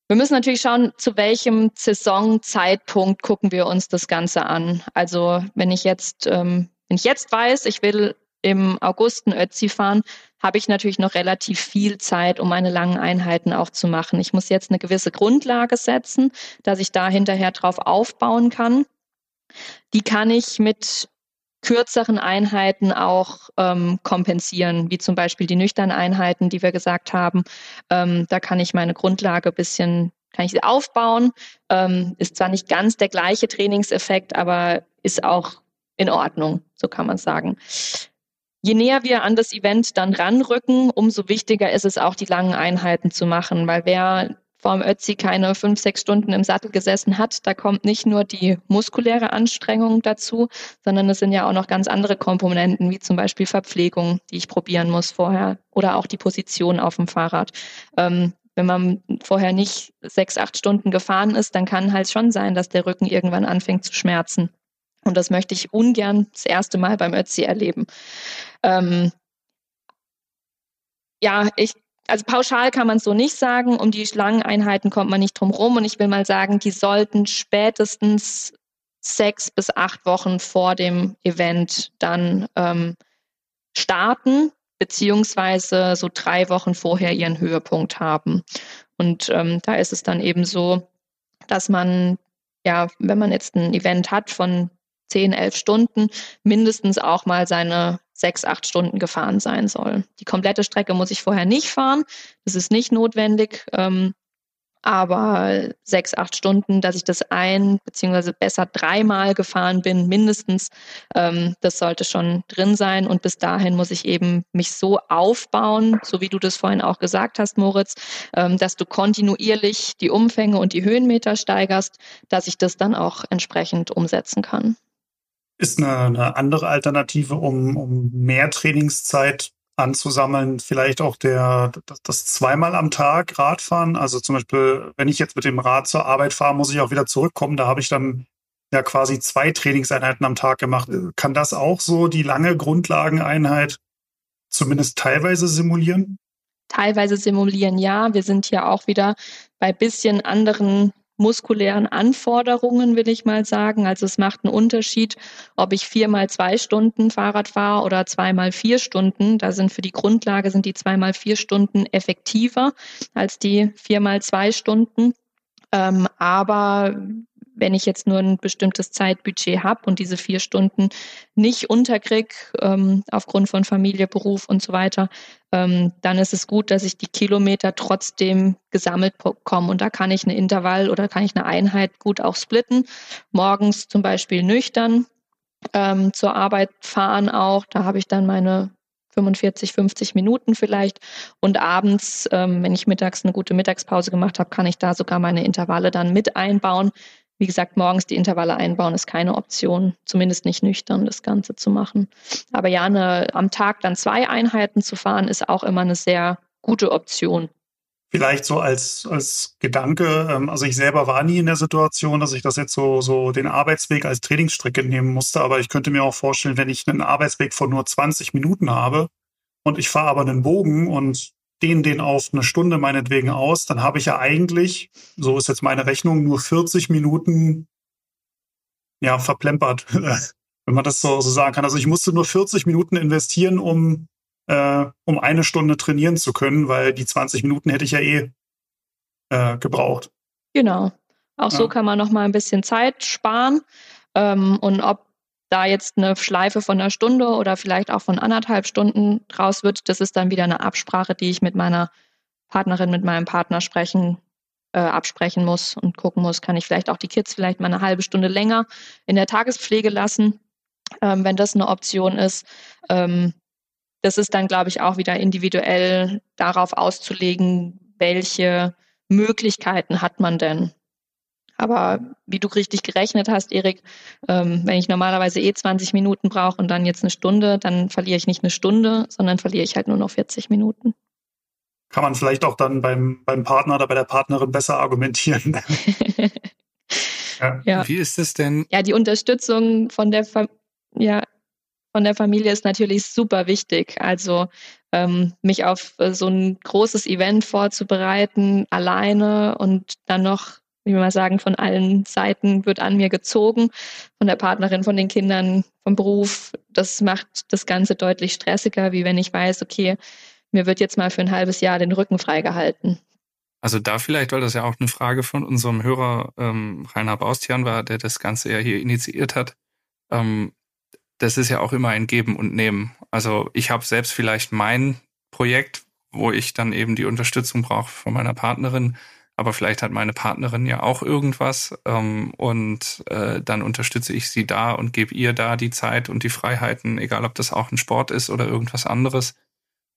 Wir müssen natürlich schauen, zu welchem Saisonzeitpunkt gucken wir uns das Ganze an. Also wenn ich jetzt, ähm, wenn ich jetzt weiß, ich will im August ein Ötzi fahren, habe ich natürlich noch relativ viel Zeit, um meine langen Einheiten auch zu machen. Ich muss jetzt eine gewisse Grundlage setzen, dass ich da hinterher drauf aufbauen kann. Die kann ich mit kürzeren Einheiten auch ähm, kompensieren, wie zum Beispiel die nüchternen Einheiten, die wir gesagt haben. Ähm, da kann ich meine Grundlage bisschen kann ich sie aufbauen. Ähm, ist zwar nicht ganz der gleiche Trainingseffekt, aber ist auch in Ordnung, so kann man sagen. Je näher wir an das Event dann ranrücken, umso wichtiger ist es auch, die langen Einheiten zu machen, weil wer vorm Ötzi keine fünf, sechs Stunden im Sattel gesessen hat, da kommt nicht nur die muskuläre Anstrengung dazu, sondern es sind ja auch noch ganz andere Komponenten, wie zum Beispiel Verpflegung, die ich probieren muss vorher oder auch die Position auf dem Fahrrad. Ähm, wenn man vorher nicht sechs, acht Stunden gefahren ist, dann kann halt schon sein, dass der Rücken irgendwann anfängt zu schmerzen. Und das möchte ich ungern das erste Mal beim Ötzi erleben. Ähm, ja, ich, also pauschal kann man es so nicht sagen. Um die Schlangeneinheiten kommt man nicht drum rum. Und ich will mal sagen, die sollten spätestens sechs bis acht Wochen vor dem Event dann ähm, starten beziehungsweise so drei Wochen vorher ihren Höhepunkt haben. Und ähm, da ist es dann eben so, dass man, ja, wenn man jetzt ein Event hat von zehn, elf Stunden, mindestens auch mal seine sechs, acht Stunden gefahren sein soll. Die komplette Strecke muss ich vorher nicht fahren. Das ist nicht notwendig. Ähm, aber sechs, acht Stunden, dass ich das ein beziehungsweise besser dreimal gefahren bin, mindestens, ähm, das sollte schon drin sein. Und bis dahin muss ich eben mich so aufbauen, so wie du das vorhin auch gesagt hast, Moritz, ähm, dass du kontinuierlich die Umfänge und die Höhenmeter steigerst, dass ich das dann auch entsprechend umsetzen kann. Ist eine, eine andere Alternative, um, um mehr Trainingszeit anzusammeln, vielleicht auch der, das, zweimal am Tag Radfahren. Also zum Beispiel, wenn ich jetzt mit dem Rad zur Arbeit fahre, muss ich auch wieder zurückkommen. Da habe ich dann ja quasi zwei Trainingseinheiten am Tag gemacht. Kann das auch so die lange Grundlageneinheit zumindest teilweise simulieren? Teilweise simulieren, ja. Wir sind hier auch wieder bei bisschen anderen muskulären Anforderungen, will ich mal sagen. Also es macht einen Unterschied, ob ich viermal zwei Stunden Fahrrad fahre oder zweimal vier Stunden. Da sind für die Grundlage sind die zweimal vier Stunden effektiver als die viermal zwei Stunden. Ähm, aber wenn ich jetzt nur ein bestimmtes Zeitbudget habe und diese vier Stunden nicht unterkrieg, ähm, aufgrund von Familie, Beruf und so weiter, ähm, dann ist es gut, dass ich die Kilometer trotzdem gesammelt bekomme. Und da kann ich eine Intervall oder kann ich eine Einheit gut auch splitten. Morgens zum Beispiel nüchtern ähm, zur Arbeit fahren auch. Da habe ich dann meine 45, 50 Minuten vielleicht. Und abends, ähm, wenn ich mittags eine gute Mittagspause gemacht habe, kann ich da sogar meine Intervalle dann mit einbauen. Wie gesagt, morgens die Intervalle einbauen ist keine Option, zumindest nicht nüchtern das Ganze zu machen. Aber ja, eine, am Tag dann zwei Einheiten zu fahren, ist auch immer eine sehr gute Option. Vielleicht so als, als Gedanke, ähm, also ich selber war nie in der Situation, dass ich das jetzt so, so den Arbeitsweg als Trainingsstrecke nehmen musste, aber ich könnte mir auch vorstellen, wenn ich einen Arbeitsweg von nur 20 Minuten habe und ich fahre aber einen Bogen und dehne den auf eine Stunde meinetwegen aus, dann habe ich ja eigentlich, so ist jetzt meine Rechnung, nur 40 Minuten ja verplempert, wenn man das so, so sagen kann. Also ich musste nur 40 Minuten investieren, um äh, um eine Stunde trainieren zu können, weil die 20 Minuten hätte ich ja eh äh, gebraucht. Genau. Auch ja. so kann man noch mal ein bisschen Zeit sparen. Ähm, und ob da jetzt eine Schleife von einer Stunde oder vielleicht auch von anderthalb Stunden draus wird, das ist dann wieder eine Absprache, die ich mit meiner Partnerin, mit meinem Partner sprechen, äh, absprechen muss und gucken muss, kann ich vielleicht auch die Kids vielleicht mal eine halbe Stunde länger in der Tagespflege lassen, ähm, wenn das eine Option ist. Ähm, das ist dann, glaube ich, auch wieder individuell darauf auszulegen, welche Möglichkeiten hat man denn. Aber wie du richtig gerechnet hast, Erik, ähm, wenn ich normalerweise eh 20 Minuten brauche und dann jetzt eine Stunde, dann verliere ich nicht eine Stunde, sondern verliere ich halt nur noch 40 Minuten. Kann man vielleicht auch dann beim, beim Partner oder bei der Partnerin besser argumentieren. ja. ja. Wie ist es denn? Ja, die Unterstützung von der, Fa ja, von der Familie ist natürlich super wichtig. Also ähm, mich auf äh, so ein großes Event vorzubereiten, alleine und dann noch wie wir mal sagen, von allen Seiten wird an mir gezogen, von der Partnerin, von den Kindern, vom Beruf. Das macht das Ganze deutlich stressiger, wie wenn ich weiß, okay, mir wird jetzt mal für ein halbes Jahr den Rücken freigehalten. Also da vielleicht, weil das ja auch eine Frage von unserem Hörer ähm, Rainer Baustian war, der das Ganze ja hier initiiert hat. Ähm, das ist ja auch immer ein Geben und Nehmen. Also ich habe selbst vielleicht mein Projekt, wo ich dann eben die Unterstützung brauche von meiner Partnerin, aber vielleicht hat meine Partnerin ja auch irgendwas ähm, und äh, dann unterstütze ich sie da und gebe ihr da die Zeit und die Freiheiten, egal ob das auch ein Sport ist oder irgendwas anderes.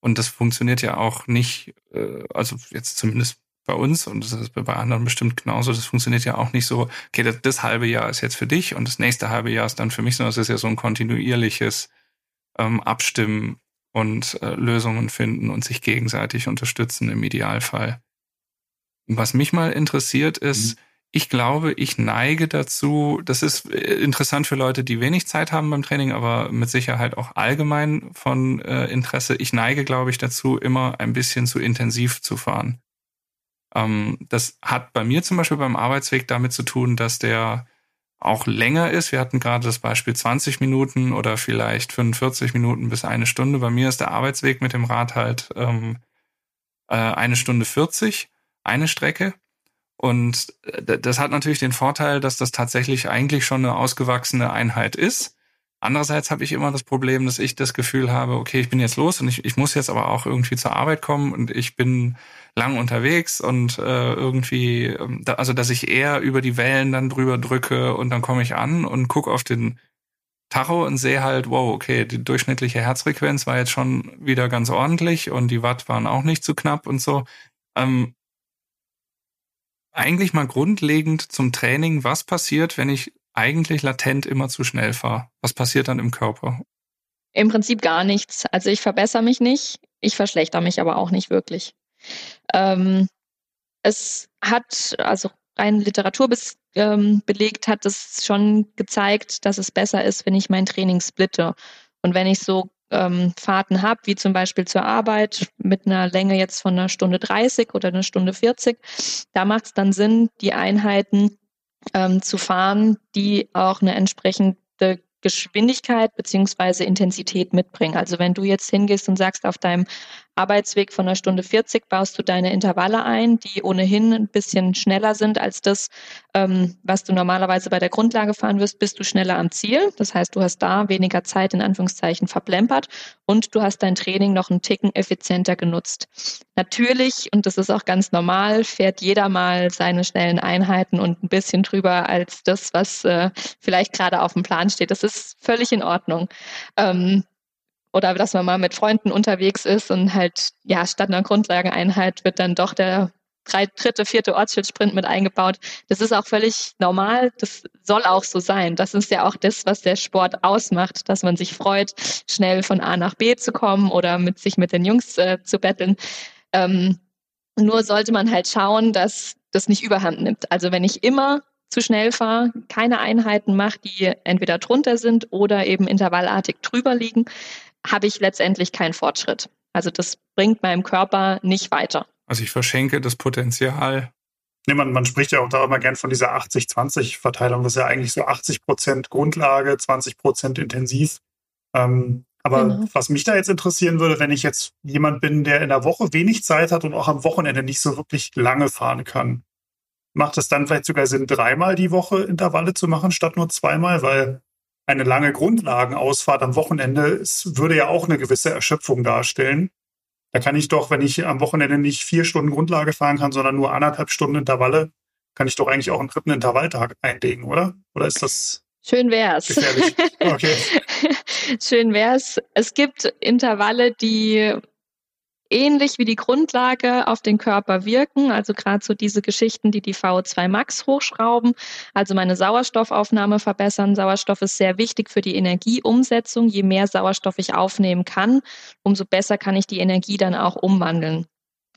Und das funktioniert ja auch nicht, äh, also jetzt zumindest bei uns und das ist bei anderen bestimmt genauso, das funktioniert ja auch nicht so, okay, das, das halbe Jahr ist jetzt für dich und das nächste halbe Jahr ist dann für mich, sondern es ist ja so ein kontinuierliches ähm, Abstimmen und äh, Lösungen finden und sich gegenseitig unterstützen im Idealfall. Was mich mal interessiert ist, mhm. ich glaube, ich neige dazu, das ist äh, interessant für Leute, die wenig Zeit haben beim Training, aber mit Sicherheit auch allgemein von äh, Interesse. Ich neige, glaube ich, dazu, immer ein bisschen zu intensiv zu fahren. Ähm, das hat bei mir zum Beispiel beim Arbeitsweg damit zu tun, dass der auch länger ist. Wir hatten gerade das Beispiel 20 Minuten oder vielleicht 45 Minuten bis eine Stunde. Bei mir ist der Arbeitsweg mit dem Rad halt ähm, äh, eine Stunde 40 eine Strecke. Und äh, das hat natürlich den Vorteil, dass das tatsächlich eigentlich schon eine ausgewachsene Einheit ist. Andererseits habe ich immer das Problem, dass ich das Gefühl habe, okay, ich bin jetzt los und ich, ich muss jetzt aber auch irgendwie zur Arbeit kommen und ich bin lang unterwegs und äh, irgendwie, ähm, also dass ich eher über die Wellen dann drüber drücke und dann komme ich an und gucke auf den Tacho und sehe halt, wow, okay, die durchschnittliche Herzfrequenz war jetzt schon wieder ganz ordentlich und die Watt waren auch nicht zu knapp und so. Ähm, eigentlich mal grundlegend zum Training, was passiert, wenn ich eigentlich latent immer zu schnell fahre? Was passiert dann im Körper? Im Prinzip gar nichts. Also ich verbessere mich nicht, ich verschlechter mich aber auch nicht wirklich. Ähm, es hat, also rein Literatur bis, ähm, belegt hat es schon gezeigt, dass es besser ist, wenn ich mein Training splitte. Und wenn ich so ähm, Fahrten habe, wie zum Beispiel zur Arbeit mit einer Länge jetzt von einer Stunde 30 oder einer Stunde 40, da macht es dann Sinn, die Einheiten ähm, zu fahren, die auch eine entsprechende Geschwindigkeit beziehungsweise Intensität mitbringen. Also wenn du jetzt hingehst und sagst, auf deinem Arbeitsweg von einer Stunde 40 baust du deine Intervalle ein, die ohnehin ein bisschen schneller sind als das, ähm, was du normalerweise bei der Grundlage fahren wirst, bist du schneller am Ziel. Das heißt, du hast da weniger Zeit in Anführungszeichen verplempert und du hast dein Training noch einen Ticken effizienter genutzt. Natürlich, und das ist auch ganz normal, fährt jeder mal seine schnellen Einheiten und ein bisschen drüber als das, was äh, vielleicht gerade auf dem Plan steht. Das ist völlig in Ordnung. Ähm, oder dass man mal mit Freunden unterwegs ist und halt, ja, statt einer Grundlageneinheit wird dann doch der drei, dritte, vierte Ortsschildsprint mit eingebaut. Das ist auch völlig normal. Das soll auch so sein. Das ist ja auch das, was der Sport ausmacht, dass man sich freut, schnell von A nach B zu kommen oder mit sich mit den Jungs äh, zu betteln. Ähm, nur sollte man halt schauen, dass das nicht überhand nimmt. Also wenn ich immer zu schnell fahre, keine Einheiten mache, die entweder drunter sind oder eben intervallartig drüber liegen, habe ich letztendlich keinen Fortschritt. Also das bringt meinem Körper nicht weiter. Also ich verschenke das Potenzial. Nee, man, man spricht ja auch da immer gern von dieser 80-20-Verteilung. Das ist ja eigentlich so 80 Prozent Grundlage, 20 Prozent intensiv. Ähm, aber genau. was mich da jetzt interessieren würde, wenn ich jetzt jemand bin, der in der Woche wenig Zeit hat und auch am Wochenende nicht so wirklich lange fahren kann, macht es dann vielleicht sogar Sinn, dreimal die Woche Intervalle zu machen, statt nur zweimal? Weil eine lange Grundlagenausfahrt am Wochenende es würde ja auch eine gewisse Erschöpfung darstellen. Da kann ich doch, wenn ich am Wochenende nicht vier Stunden Grundlage fahren kann, sondern nur anderthalb Stunden Intervalle, kann ich doch eigentlich auch einen dritten Intervalltag einlegen, oder? Oder ist das Schön wär's. Gefährlich? Okay. Schön wär's. Es gibt Intervalle, die ähnlich wie die Grundlage auf den Körper wirken. Also gerade so diese Geschichten, die die VO2 Max hochschrauben, also meine Sauerstoffaufnahme verbessern. Sauerstoff ist sehr wichtig für die Energieumsetzung. Je mehr Sauerstoff ich aufnehmen kann, umso besser kann ich die Energie dann auch umwandeln.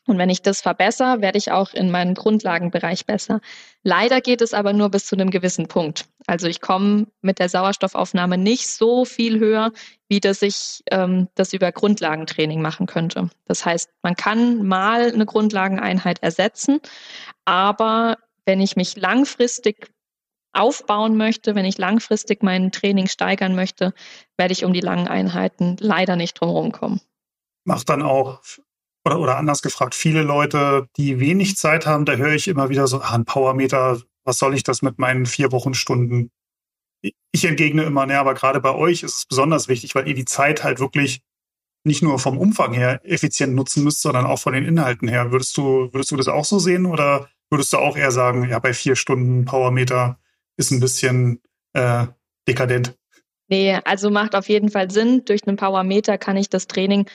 Und wenn ich das verbessere, werde ich auch in meinem Grundlagenbereich besser. Leider geht es aber nur bis zu einem gewissen Punkt. Also ich komme mit der Sauerstoffaufnahme nicht so viel höher, wie dass ich ähm, das über Grundlagentraining machen könnte. Das heißt, man kann mal eine Grundlageneinheit ersetzen, aber wenn ich mich langfristig aufbauen möchte, wenn ich langfristig mein Training steigern möchte, werde ich um die langen Einheiten leider nicht drumherum kommen. Macht dann auch oder, oder anders gefragt, viele Leute, die wenig Zeit haben, da höre ich immer wieder so, ah, ein Powermeter, was soll ich das mit meinen vier Wochenstunden? Ich entgegne immer, ne, aber gerade bei euch ist es besonders wichtig, weil ihr die Zeit halt wirklich nicht nur vom Umfang her effizient nutzen müsst, sondern auch von den Inhalten her. Würdest du, würdest du das auch so sehen oder würdest du auch eher sagen, ja, bei vier Stunden Powermeter ist ein bisschen äh, dekadent? Nee, also macht auf jeden Fall Sinn. Durch einen Powermeter kann ich das Training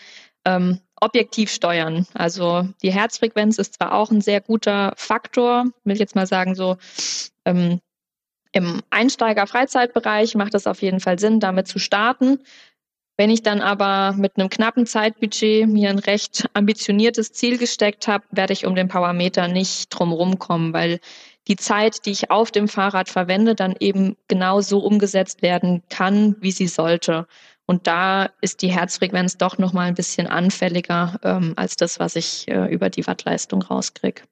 ähm, objektiv steuern. Also die Herzfrequenz ist zwar auch ein sehr guter Faktor, will ich jetzt mal sagen, so ähm, im Einsteiger-Freizeitbereich macht es auf jeden Fall Sinn, damit zu starten. Wenn ich dann aber mit einem knappen Zeitbudget mir ein recht ambitioniertes Ziel gesteckt habe, werde ich um den Powermeter nicht drumherum kommen, weil die Zeit, die ich auf dem Fahrrad verwende, dann eben genau so umgesetzt werden kann, wie sie sollte. Und da ist die Herzfrequenz doch noch mal ein bisschen anfälliger ähm, als das, was ich äh, über die Wattleistung rauskriege.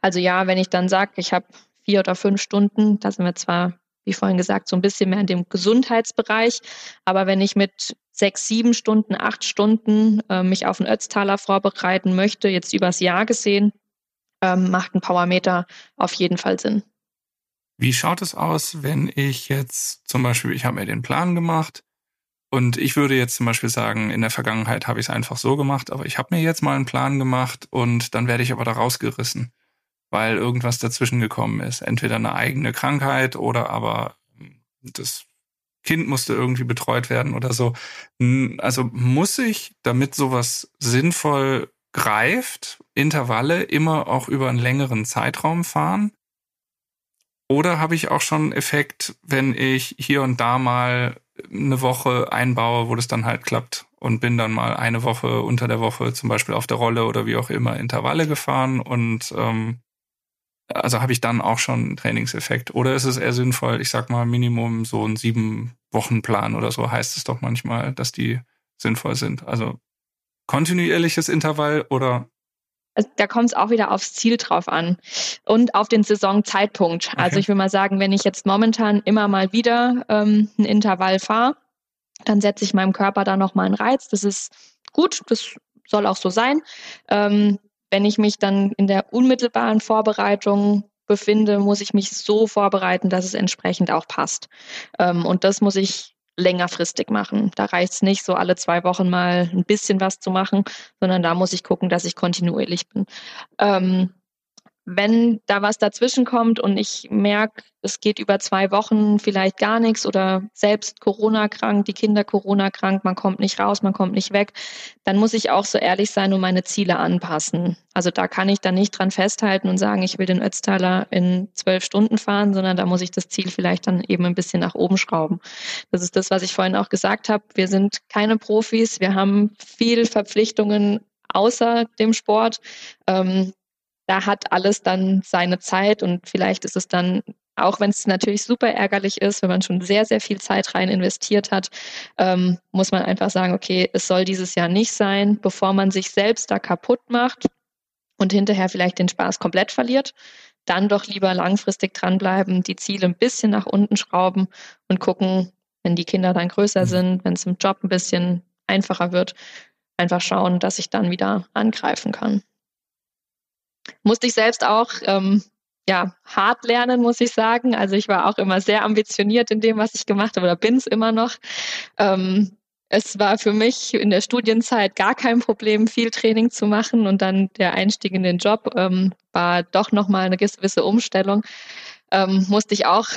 Also ja, wenn ich dann sage, ich habe vier oder fünf Stunden, da sind wir zwar, wie vorhin gesagt, so ein bisschen mehr in dem Gesundheitsbereich, aber wenn ich mit sechs, sieben Stunden, acht Stunden äh, mich auf den Ötztaler vorbereiten möchte, jetzt übers Jahr gesehen, ähm, macht ein Powermeter auf jeden Fall Sinn. Wie schaut es aus, wenn ich jetzt zum Beispiel, ich habe mir den Plan gemacht und ich würde jetzt zum Beispiel sagen, in der Vergangenheit habe ich es einfach so gemacht, aber ich habe mir jetzt mal einen Plan gemacht und dann werde ich aber da rausgerissen, weil irgendwas dazwischen gekommen ist. Entweder eine eigene Krankheit oder aber das Kind musste irgendwie betreut werden oder so. Also muss ich, damit sowas sinnvoll greift, Intervalle immer auch über einen längeren Zeitraum fahren? Oder habe ich auch schon Effekt, wenn ich hier und da mal eine Woche einbaue, wo das dann halt klappt und bin dann mal eine Woche unter der Woche zum Beispiel auf der Rolle oder wie auch immer Intervalle gefahren und ähm, also habe ich dann auch schon einen Trainingseffekt. Oder ist es eher sinnvoll, ich sag mal Minimum so ein sieben Wochen Plan oder so heißt es doch manchmal, dass die sinnvoll sind. Also kontinuierliches Intervall oder also da kommt es auch wieder aufs Ziel drauf an und auf den Saisonzeitpunkt. Okay. Also ich will mal sagen, wenn ich jetzt momentan immer mal wieder ähm, ein Intervall fahre, dann setze ich meinem Körper da nochmal einen Reiz. Das ist gut, das soll auch so sein. Ähm, wenn ich mich dann in der unmittelbaren Vorbereitung befinde, muss ich mich so vorbereiten, dass es entsprechend auch passt. Ähm, und das muss ich längerfristig machen. Da reicht es nicht, so alle zwei Wochen mal ein bisschen was zu machen, sondern da muss ich gucken, dass ich kontinuierlich bin. Ähm, wenn da was dazwischen kommt und ich merke, es geht über zwei Wochen vielleicht gar nichts oder selbst Corona krank, die Kinder Corona krank, man kommt nicht raus, man kommt nicht weg, dann muss ich auch so ehrlich sein und meine Ziele anpassen. Also da kann ich dann nicht dran festhalten und sagen, ich will den Ötztaler in zwölf Stunden fahren, sondern da muss ich das Ziel vielleicht dann eben ein bisschen nach oben schrauben. Das ist das, was ich vorhin auch gesagt habe. Wir sind keine Profis, wir haben viel Verpflichtungen außer dem Sport. Ähm, da hat alles dann seine Zeit und vielleicht ist es dann, auch wenn es natürlich super ärgerlich ist, wenn man schon sehr, sehr viel Zeit rein investiert hat, ähm, muss man einfach sagen, okay, es soll dieses Jahr nicht sein, bevor man sich selbst da kaputt macht und hinterher vielleicht den Spaß komplett verliert. Dann doch lieber langfristig dranbleiben, die Ziele ein bisschen nach unten schrauben und gucken, wenn die Kinder dann größer mhm. sind, wenn es im Job ein bisschen einfacher wird, einfach schauen, dass ich dann wieder angreifen kann musste ich selbst auch ähm, ja, hart lernen, muss ich sagen. Also ich war auch immer sehr ambitioniert in dem, was ich gemacht habe oder bin es immer noch. Ähm, es war für mich in der Studienzeit gar kein Problem, viel Training zu machen und dann der Einstieg in den Job ähm, war doch nochmal eine gewisse Umstellung. Ähm, musste ich auch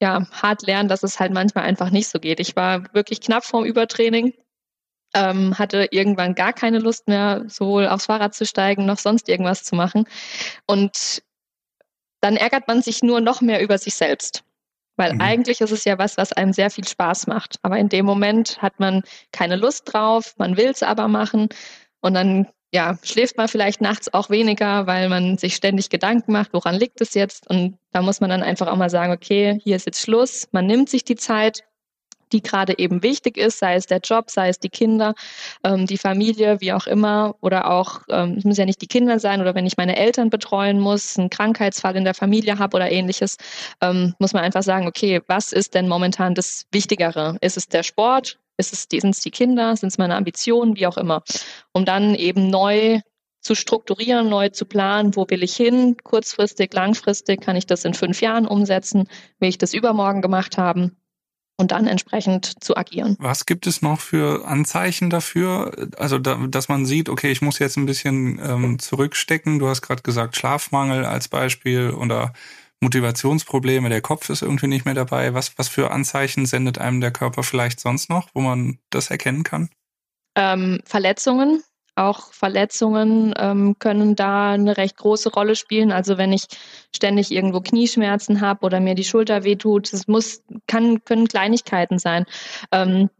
ja, hart lernen, dass es halt manchmal einfach nicht so geht. Ich war wirklich knapp vorm Übertraining ähm, hatte irgendwann gar keine Lust mehr, sowohl aufs Fahrrad zu steigen noch sonst irgendwas zu machen. Und dann ärgert man sich nur noch mehr über sich selbst. Weil mhm. eigentlich ist es ja was, was einem sehr viel Spaß macht. Aber in dem Moment hat man keine Lust drauf, man will es aber machen. Und dann ja, schläft man vielleicht nachts auch weniger, weil man sich ständig Gedanken macht, woran liegt es jetzt? Und da muss man dann einfach auch mal sagen, okay, hier ist jetzt Schluss. Man nimmt sich die Zeit, die gerade eben wichtig ist, sei es der Job, sei es die Kinder, ähm, die Familie, wie auch immer, oder auch, ähm, es müssen ja nicht die Kinder sein, oder wenn ich meine Eltern betreuen muss, einen Krankheitsfall in der Familie habe oder ähnliches, ähm, muss man einfach sagen, okay, was ist denn momentan das Wichtigere? Ist es der Sport? Ist es, sind es die Kinder? Sind es meine Ambitionen? Wie auch immer. Um dann eben neu zu strukturieren, neu zu planen, wo will ich hin, kurzfristig, langfristig, kann ich das in fünf Jahren umsetzen, will ich das übermorgen gemacht haben und dann entsprechend zu agieren. Was gibt es noch für Anzeichen dafür? Also, da, dass man sieht, okay, ich muss jetzt ein bisschen ähm, zurückstecken. Du hast gerade gesagt, Schlafmangel als Beispiel oder Motivationsprobleme, der Kopf ist irgendwie nicht mehr dabei. Was, was für Anzeichen sendet einem der Körper vielleicht sonst noch, wo man das erkennen kann? Ähm, Verletzungen, auch Verletzungen ähm, können da eine recht große Rolle spielen. Also wenn ich ständig irgendwo Knieschmerzen habe oder mir die Schulter wehtut, das muss, kann, können Kleinigkeiten sein, ähm,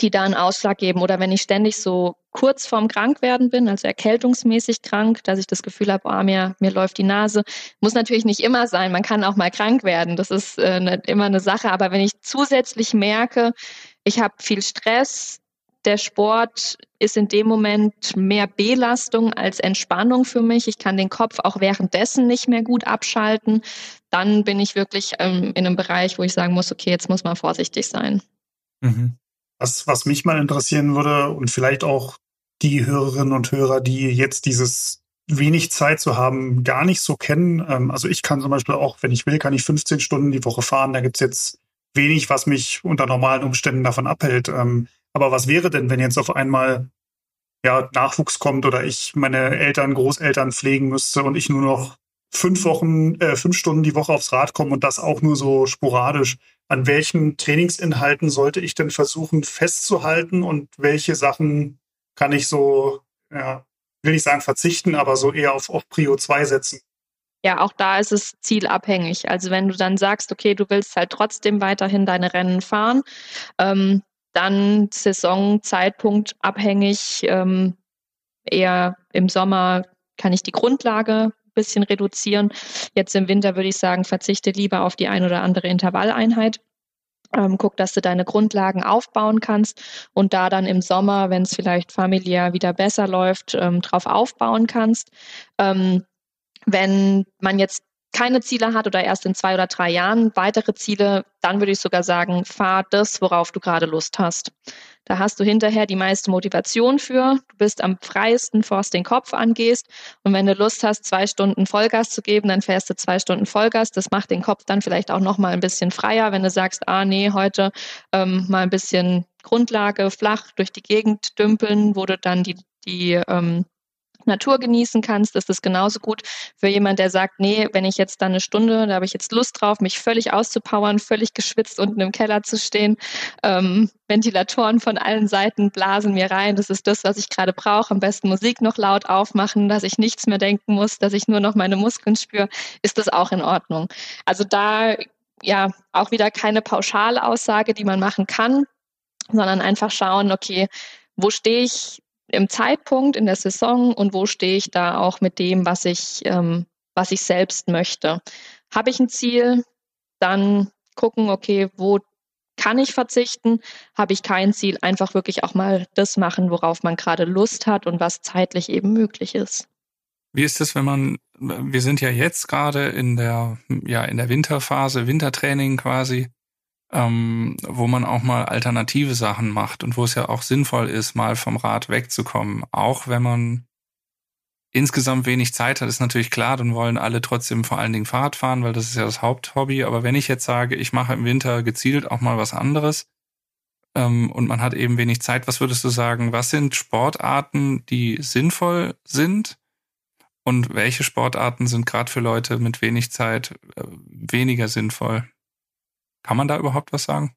die da einen Ausschlag geben. Oder wenn ich ständig so kurz vorm Krankwerden bin, also erkältungsmäßig krank, dass ich das Gefühl habe, oh, mir, mir läuft die Nase. Muss natürlich nicht immer sein. Man kann auch mal krank werden. Das ist äh, ne, immer eine Sache. Aber wenn ich zusätzlich merke, ich habe viel Stress, der Sport ist in dem Moment mehr Belastung als Entspannung für mich. Ich kann den Kopf auch währenddessen nicht mehr gut abschalten. Dann bin ich wirklich ähm, in einem Bereich, wo ich sagen muss, okay, jetzt muss man vorsichtig sein. Mhm. Was, was mich mal interessieren würde und vielleicht auch die Hörerinnen und Hörer, die jetzt dieses wenig Zeit zu haben, gar nicht so kennen. Ähm, also ich kann zum Beispiel auch, wenn ich will, kann ich 15 Stunden die Woche fahren. Da gibt's jetzt wenig, was mich unter normalen Umständen davon abhält. Ähm, aber was wäre denn, wenn jetzt auf einmal ja, Nachwuchs kommt oder ich meine Eltern, Großeltern pflegen müsste und ich nur noch fünf Wochen, äh, fünf Stunden die Woche aufs Rad komme und das auch nur so sporadisch. An welchen Trainingsinhalten sollte ich denn versuchen festzuhalten und welche Sachen kann ich so, ja, will nicht sagen verzichten, aber so eher auf, auf Prio 2 setzen? Ja, auch da ist es zielabhängig. Also wenn du dann sagst, okay, du willst halt trotzdem weiterhin deine Rennen fahren, ähm, dann Saisonzeitpunkt abhängig. Ähm, eher im Sommer kann ich die Grundlage ein bisschen reduzieren. Jetzt im Winter würde ich sagen, verzichte lieber auf die ein oder andere Intervalleinheit. Ähm, guck, dass du deine Grundlagen aufbauen kannst und da dann im Sommer, wenn es vielleicht familiär wieder besser läuft, ähm, drauf aufbauen kannst. Ähm, wenn man jetzt keine Ziele hat oder erst in zwei oder drei Jahren weitere Ziele, dann würde ich sogar sagen, fahr das, worauf du gerade Lust hast. Da hast du hinterher die meiste Motivation für. Du bist am freiesten, es den Kopf angehst. Und wenn du Lust hast, zwei Stunden Vollgas zu geben, dann fährst du zwei Stunden Vollgas. Das macht den Kopf dann vielleicht auch noch mal ein bisschen freier, wenn du sagst, ah nee, heute ähm, mal ein bisschen Grundlage flach durch die Gegend dümpeln, wo du dann die, die ähm, Natur genießen kannst, ist es genauso gut für jemand, der sagt, nee, wenn ich jetzt da eine Stunde, da habe ich jetzt Lust drauf, mich völlig auszupowern, völlig geschwitzt unten im Keller zu stehen, ähm, Ventilatoren von allen Seiten blasen mir rein, das ist das, was ich gerade brauche, am besten Musik noch laut aufmachen, dass ich nichts mehr denken muss, dass ich nur noch meine Muskeln spüre, ist das auch in Ordnung. Also da ja auch wieder keine pauschale Aussage, die man machen kann, sondern einfach schauen, okay, wo stehe ich im Zeitpunkt in der Saison und wo stehe ich da auch mit dem, was ich, ähm, was ich selbst möchte. Habe ich ein Ziel, dann gucken, okay, wo kann ich verzichten? Habe ich kein Ziel, einfach wirklich auch mal das machen, worauf man gerade Lust hat und was zeitlich eben möglich ist. Wie ist es, wenn man, wir sind ja jetzt gerade in der, ja, in der Winterphase, Wintertraining quasi ähm, wo man auch mal alternative Sachen macht und wo es ja auch sinnvoll ist, mal vom Rad wegzukommen. Auch wenn man insgesamt wenig Zeit hat, ist natürlich klar, dann wollen alle trotzdem vor allen Dingen Fahrrad fahren, weil das ist ja das Haupthobby. Aber wenn ich jetzt sage, ich mache im Winter gezielt auch mal was anderes ähm, und man hat eben wenig Zeit, was würdest du sagen, was sind Sportarten, die sinnvoll sind? Und welche Sportarten sind gerade für Leute mit wenig Zeit äh, weniger sinnvoll? Kann man da überhaupt was sagen?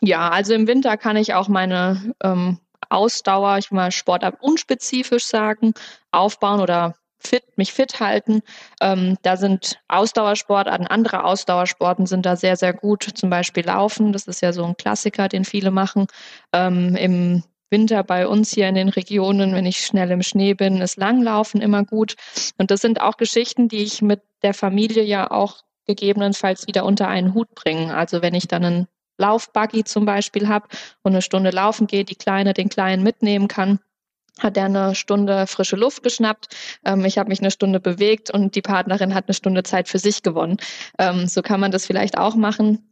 Ja, also im Winter kann ich auch meine ähm, Ausdauer, ich will mal Sportart unspezifisch sagen, aufbauen oder fit, mich fit halten. Ähm, da sind Ausdauersportarten, andere Ausdauersporten sind da sehr, sehr gut. Zum Beispiel Laufen, das ist ja so ein Klassiker, den viele machen. Ähm, Im Winter bei uns hier in den Regionen, wenn ich schnell im Schnee bin, ist Langlaufen immer gut. Und das sind auch Geschichten, die ich mit der Familie ja auch gegebenenfalls wieder unter einen Hut bringen. Also wenn ich dann einen Laufbuggy zum Beispiel habe und eine Stunde laufen gehe, die Kleine den Kleinen mitnehmen kann, hat er eine Stunde frische Luft geschnappt. Ähm, ich habe mich eine Stunde bewegt und die Partnerin hat eine Stunde Zeit für sich gewonnen. Ähm, so kann man das vielleicht auch machen.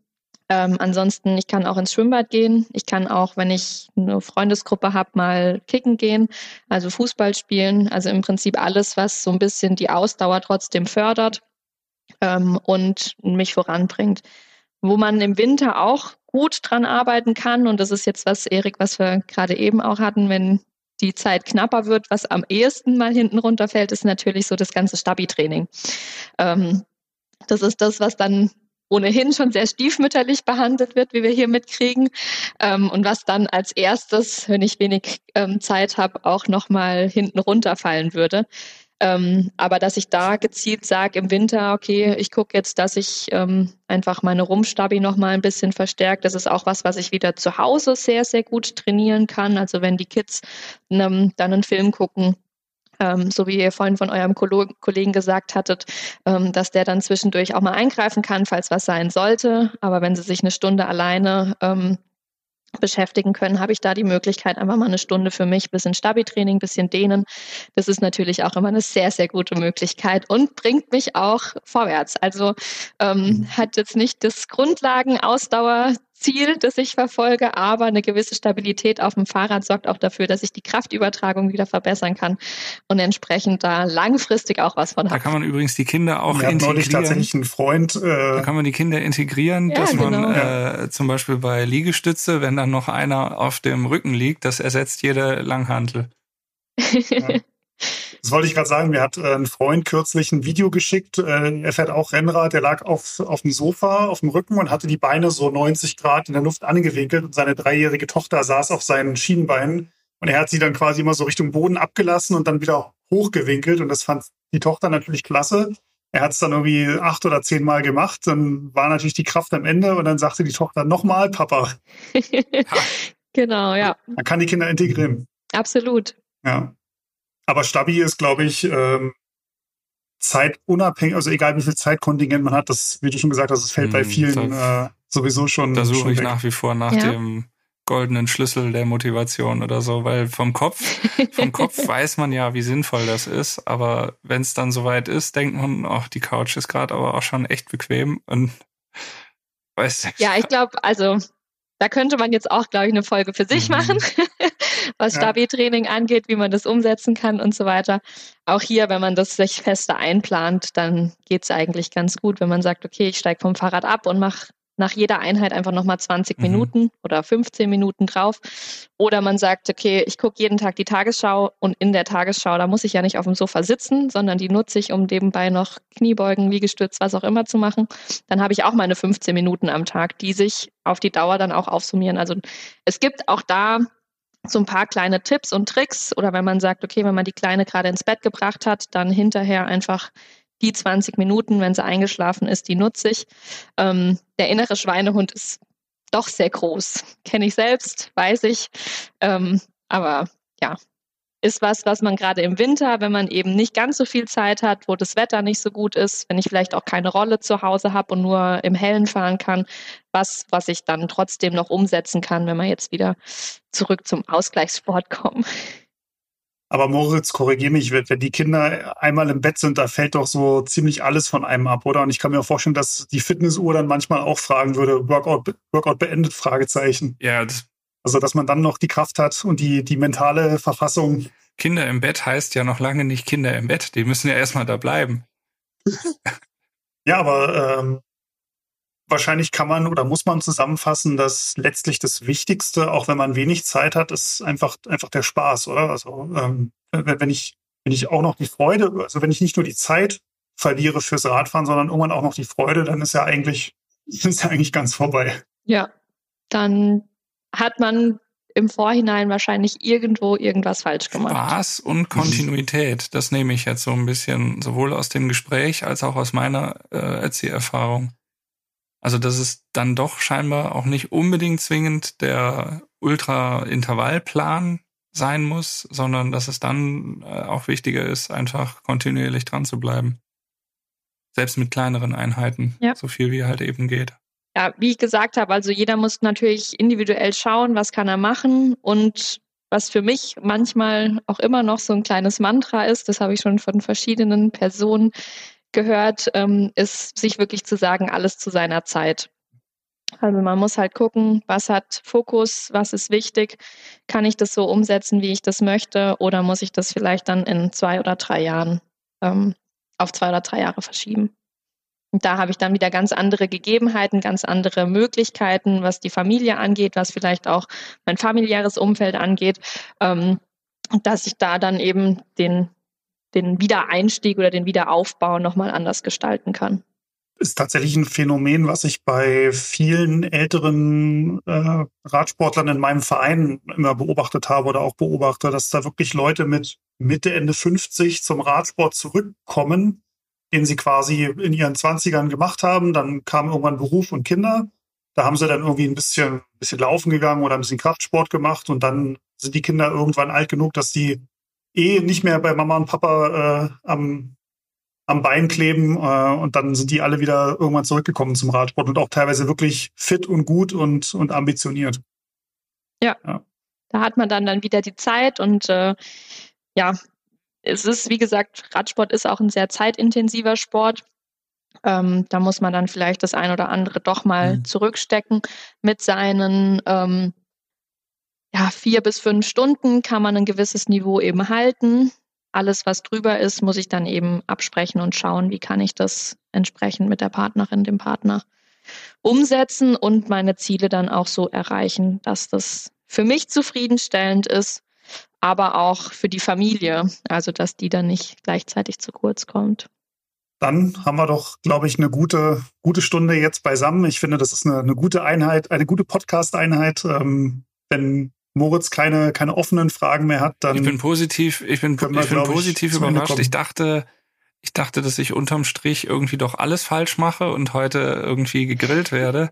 Ähm, ansonsten, ich kann auch ins Schwimmbad gehen. Ich kann auch, wenn ich eine Freundesgruppe habe, mal kicken gehen, also Fußball spielen. Also im Prinzip alles, was so ein bisschen die Ausdauer trotzdem fördert ähm, und mich voranbringt. Wo man im Winter auch gut dran arbeiten kann, und das ist jetzt was, Erik, was wir gerade eben auch hatten, wenn die Zeit knapper wird, was am ehesten mal hinten runterfällt, ist natürlich so das ganze Stabi-Training. Ähm, das ist das, was dann ohnehin schon sehr stiefmütterlich behandelt wird, wie wir hier mitkriegen. Ähm, und was dann als erstes, wenn ich wenig ähm, Zeit habe, auch nochmal hinten runterfallen würde. Ähm, aber dass ich da gezielt sage im Winter, okay, ich gucke jetzt, dass ich ähm, einfach meine Rumstabi noch mal ein bisschen verstärkt. Das ist auch was, was ich wieder zu Hause sehr, sehr gut trainieren kann. Also wenn die Kids ähm, dann einen Film gucken, ähm, so wie ihr vorhin von eurem Kollegen gesagt hattet, ähm, dass der dann zwischendurch auch mal eingreifen kann, falls was sein sollte. Aber wenn sie sich eine Stunde alleine ähm, beschäftigen können, habe ich da die Möglichkeit, einfach mal eine Stunde für mich, bisschen Stabi-Training, bisschen dehnen. Das ist natürlich auch immer eine sehr, sehr gute Möglichkeit und bringt mich auch vorwärts. Also ähm, mhm. hat jetzt nicht das Grundlagen-Ausdauer Ziel, das ich verfolge, aber eine gewisse Stabilität auf dem Fahrrad sorgt auch dafür, dass ich die Kraftübertragung wieder verbessern kann und entsprechend da langfristig auch was von habe. Da kann man übrigens die Kinder auch Wir integrieren. neulich tatsächlich einen Freund. Äh da kann man die Kinder integrieren, ja, dass genau. man äh, zum Beispiel bei Liegestütze, wenn dann noch einer auf dem Rücken liegt, das ersetzt jede Langhantel. Ja. Das wollte ich gerade sagen. Mir hat äh, ein Freund kürzlich ein Video geschickt. Äh, er fährt auch Rennrad. Der lag auf, auf dem Sofa, auf dem Rücken und hatte die Beine so 90 Grad in der Luft angewinkelt. Und seine dreijährige Tochter saß auf seinen Schienenbeinen. Und er hat sie dann quasi immer so Richtung Boden abgelassen und dann wieder hochgewinkelt. Und das fand die Tochter natürlich klasse. Er hat es dann irgendwie acht oder zehn Mal gemacht. Dann war natürlich die Kraft am Ende und dann sagte die Tochter nochmal, Papa. genau, ja. Man kann die Kinder integrieren. Absolut. Ja. Aber Stabi ist, glaube ich, ähm, zeitunabhängig, also egal wie viel Zeitkontingent man hat, das, wie du schon gesagt hast, das fällt hm, bei vielen äh, sowieso schon. Da suche ich weg. nach wie vor nach ja. dem goldenen Schlüssel der Motivation oder so, weil vom Kopf, vom Kopf weiß man ja, wie sinnvoll das ist, aber wenn es dann soweit ist, denkt man, ach, die Couch ist gerade aber auch schon echt bequem und weiß nicht. Ja, ich glaube, also da könnte man jetzt auch, glaube ich, eine Folge für sich mhm. machen, was ja. Stabi-Training angeht, wie man das umsetzen kann und so weiter. Auch hier, wenn man das sich fester einplant, dann geht es eigentlich ganz gut, wenn man sagt, okay, ich steige vom Fahrrad ab und mache nach jeder Einheit einfach nochmal 20 mhm. Minuten oder 15 Minuten drauf. Oder man sagt, okay, ich gucke jeden Tag die Tagesschau und in der Tagesschau, da muss ich ja nicht auf dem Sofa sitzen, sondern die nutze ich, um nebenbei noch Kniebeugen, Liegestütz, was auch immer zu machen. Dann habe ich auch meine 15 Minuten am Tag, die sich auf die Dauer dann auch aufsummieren. Also es gibt auch da so ein paar kleine Tipps und Tricks oder wenn man sagt, okay, wenn man die Kleine gerade ins Bett gebracht hat, dann hinterher einfach die 20 Minuten, wenn sie eingeschlafen ist, die nutze ich. Ähm, der innere Schweinehund ist doch sehr groß. Kenne ich selbst, weiß ich. Ähm, aber ja, ist was, was man gerade im Winter, wenn man eben nicht ganz so viel Zeit hat, wo das Wetter nicht so gut ist, wenn ich vielleicht auch keine Rolle zu Hause habe und nur im Hellen fahren kann, was, was ich dann trotzdem noch umsetzen kann, wenn wir jetzt wieder zurück zum Ausgleichssport kommen. Aber Moritz, korrigiere mich, wenn die Kinder einmal im Bett sind, da fällt doch so ziemlich alles von einem ab, oder? Und ich kann mir auch vorstellen, dass die Fitnessuhr dann manchmal auch fragen würde, Workout, Workout beendet, Fragezeichen. Ja, das also, dass man dann noch die Kraft hat und die, die mentale Verfassung. Kinder im Bett heißt ja noch lange nicht Kinder im Bett. Die müssen ja erstmal da bleiben. ja, aber ähm, wahrscheinlich kann man oder muss man zusammenfassen, dass letztlich das Wichtigste, auch wenn man wenig Zeit hat, ist einfach, einfach der Spaß, oder? Also ähm, wenn ich, wenn ich auch noch die Freude, also wenn ich nicht nur die Zeit verliere fürs Radfahren, sondern irgendwann auch noch die Freude, dann ist ja eigentlich, ist ja eigentlich ganz vorbei. Ja, dann hat man im Vorhinein wahrscheinlich irgendwo irgendwas falsch gemacht. Spaß und Kontinuität, das nehme ich jetzt so ein bisschen sowohl aus dem Gespräch als auch aus meiner äh, Erzieherfahrung. Also dass es dann doch scheinbar auch nicht unbedingt zwingend der Ultra-Intervallplan sein muss, sondern dass es dann äh, auch wichtiger ist, einfach kontinuierlich dran zu bleiben. Selbst mit kleineren Einheiten, ja. so viel wie halt eben geht. Ja, wie ich gesagt habe, also jeder muss natürlich individuell schauen, was kann er machen und was für mich manchmal auch immer noch so ein kleines Mantra ist, das habe ich schon von verschiedenen Personen gehört, ähm, ist sich wirklich zu sagen, alles zu seiner Zeit. Also man muss halt gucken, was hat Fokus, was ist wichtig, kann ich das so umsetzen, wie ich das möchte, oder muss ich das vielleicht dann in zwei oder drei Jahren ähm, auf zwei oder drei Jahre verschieben? Und da habe ich dann wieder ganz andere Gegebenheiten, ganz andere Möglichkeiten, was die Familie angeht, was vielleicht auch mein familiäres Umfeld angeht, ähm, dass ich da dann eben den, den Wiedereinstieg oder den Wiederaufbau nochmal anders gestalten kann. Ist tatsächlich ein Phänomen, was ich bei vielen älteren äh, Radsportlern in meinem Verein immer beobachtet habe oder auch beobachte, dass da wirklich Leute mit Mitte, Ende 50 zum Radsport zurückkommen, den sie quasi in ihren Zwanzigern gemacht haben. Dann kam irgendwann Beruf und Kinder. Da haben sie dann irgendwie ein bisschen, bisschen laufen gegangen oder ein bisschen Kraftsport gemacht und dann sind die Kinder irgendwann alt genug, dass die eh nicht mehr bei Mama und Papa äh, am am Bein kleben äh, und dann sind die alle wieder irgendwann zurückgekommen zum Radsport und auch teilweise wirklich fit und gut und, und ambitioniert. Ja. ja. Da hat man dann, dann wieder die Zeit und äh, ja, es ist, wie gesagt, Radsport ist auch ein sehr zeitintensiver Sport. Ähm, da muss man dann vielleicht das ein oder andere doch mal mhm. zurückstecken. Mit seinen ähm, ja, vier bis fünf Stunden kann man ein gewisses Niveau eben halten. Alles, was drüber ist, muss ich dann eben absprechen und schauen, wie kann ich das entsprechend mit der Partnerin, dem Partner umsetzen und meine Ziele dann auch so erreichen, dass das für mich zufriedenstellend ist, aber auch für die Familie, also dass die dann nicht gleichzeitig zu kurz kommt. Dann haben wir doch, glaube ich, eine gute, gute Stunde jetzt beisammen. Ich finde, das ist eine, eine gute Einheit, eine gute Podcast-Einheit. Ähm, wenn Moritz keine, keine offenen Fragen mehr hat, dann. Ich bin positiv, ich bin, wir, ich bin positiv ich, überrascht. Ich dachte, ich dachte, dass ich unterm Strich irgendwie doch alles falsch mache und heute irgendwie gegrillt werde.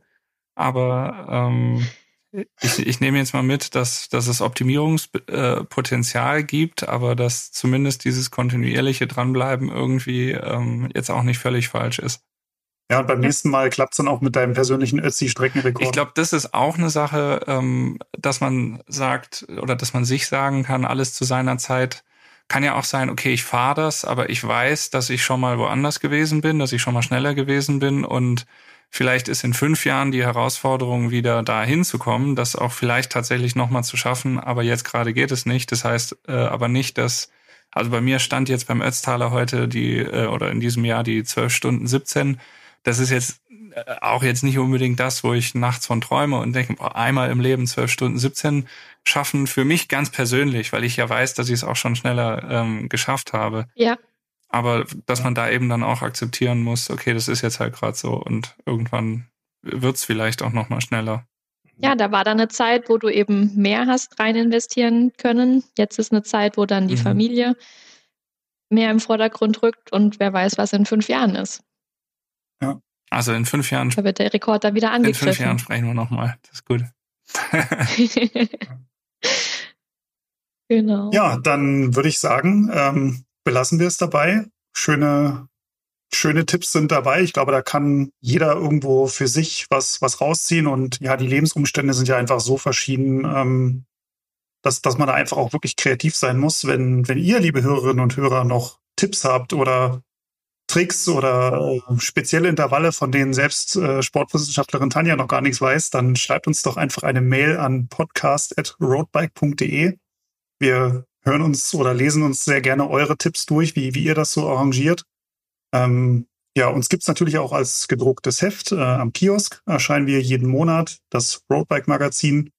Aber ähm, ich, ich nehme jetzt mal mit, dass, dass es Optimierungspotenzial gibt, aber dass zumindest dieses kontinuierliche Dranbleiben irgendwie ähm, jetzt auch nicht völlig falsch ist. Ja, und beim nächsten Mal klappt es dann auch mit deinem persönlichen Ötzi-Streckenrekord. Ich glaube, das ist auch eine Sache, ähm, dass man sagt oder dass man sich sagen kann, alles zu seiner Zeit. Kann ja auch sein, okay, ich fahre das, aber ich weiß, dass ich schon mal woanders gewesen bin, dass ich schon mal schneller gewesen bin und vielleicht ist in fünf Jahren die Herausforderung wieder da hinzukommen, das auch vielleicht tatsächlich nochmal zu schaffen, aber jetzt gerade geht es nicht. Das heißt äh, aber nicht, dass also bei mir stand jetzt beim Ötztaler heute die äh, oder in diesem Jahr die 12 Stunden 17 das ist jetzt äh, auch jetzt nicht unbedingt das, wo ich nachts von träume und denke, boah, einmal im Leben zwölf Stunden 17 schaffen, für mich ganz persönlich, weil ich ja weiß, dass ich es auch schon schneller ähm, geschafft habe. Ja. Aber dass man da eben dann auch akzeptieren muss, okay, das ist jetzt halt gerade so und irgendwann wird's vielleicht auch nochmal schneller. Ja, da war dann eine Zeit, wo du eben mehr hast rein investieren können. Jetzt ist eine Zeit, wo dann die mhm. Familie mehr im Vordergrund rückt und wer weiß, was in fünf Jahren ist. Ja. Also in fünf Jahren. Da wird der Rekord dann wieder angegriffen. In fünf Jahren sprechen wir nochmal. Das ist gut. genau. Ja, dann würde ich sagen, ähm, belassen wir es dabei. Schöne, schöne Tipps sind dabei. Ich glaube, da kann jeder irgendwo für sich was, was rausziehen. Und ja, die Lebensumstände sind ja einfach so verschieden, ähm, dass, dass man da einfach auch wirklich kreativ sein muss. Wenn, wenn ihr, liebe Hörerinnen und Hörer, noch Tipps habt oder Tricks oder äh, spezielle Intervalle, von denen selbst äh, Sportwissenschaftlerin Tanja noch gar nichts weiß, dann schreibt uns doch einfach eine Mail an podcast.roadbike.de. Wir hören uns oder lesen uns sehr gerne eure Tipps durch, wie, wie ihr das so arrangiert. Ähm, ja, uns gibt's natürlich auch als gedrucktes Heft. Äh, am Kiosk erscheinen wir jeden Monat, das Roadbike-Magazin.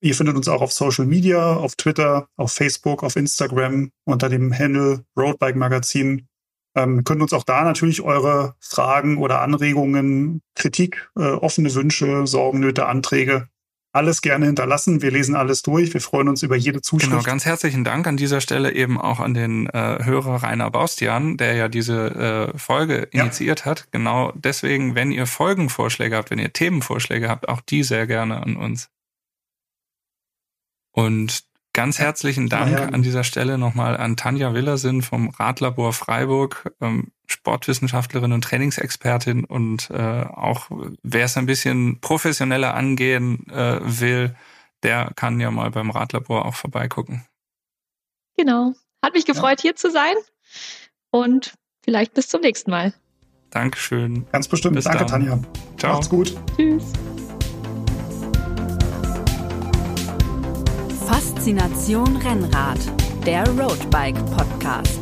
Ihr findet uns auch auf Social Media, auf Twitter, auf Facebook, auf Instagram unter dem Handle Roadbike Magazin. Ähm, können uns auch da natürlich eure Fragen oder Anregungen, Kritik, äh, offene Wünsche, Sorgen, Nöte, Anträge alles gerne hinterlassen. Wir lesen alles durch. Wir freuen uns über jede Zuschrift. Genau, ganz herzlichen Dank an dieser Stelle eben auch an den äh, Hörer Rainer Baustian, der ja diese äh, Folge initiiert ja. hat. Genau deswegen, wenn ihr Folgenvorschläge habt, wenn ihr Themenvorschläge habt, auch die sehr gerne an uns. Und Ganz herzlichen Dank ja, ja. an dieser Stelle nochmal an Tanja Willersen vom Radlabor Freiburg, ähm, Sportwissenschaftlerin und Trainingsexpertin und äh, auch wer es ein bisschen professioneller angehen äh, will, der kann ja mal beim Radlabor auch vorbeigucken. Genau. Hat mich gefreut, ja. hier zu sein und vielleicht bis zum nächsten Mal. Dankeschön. Ganz bestimmt. Bis Danke, dann. Tanja. Ciao. Macht's gut. Tschüss. Faszination Rennrad, der Roadbike Podcast.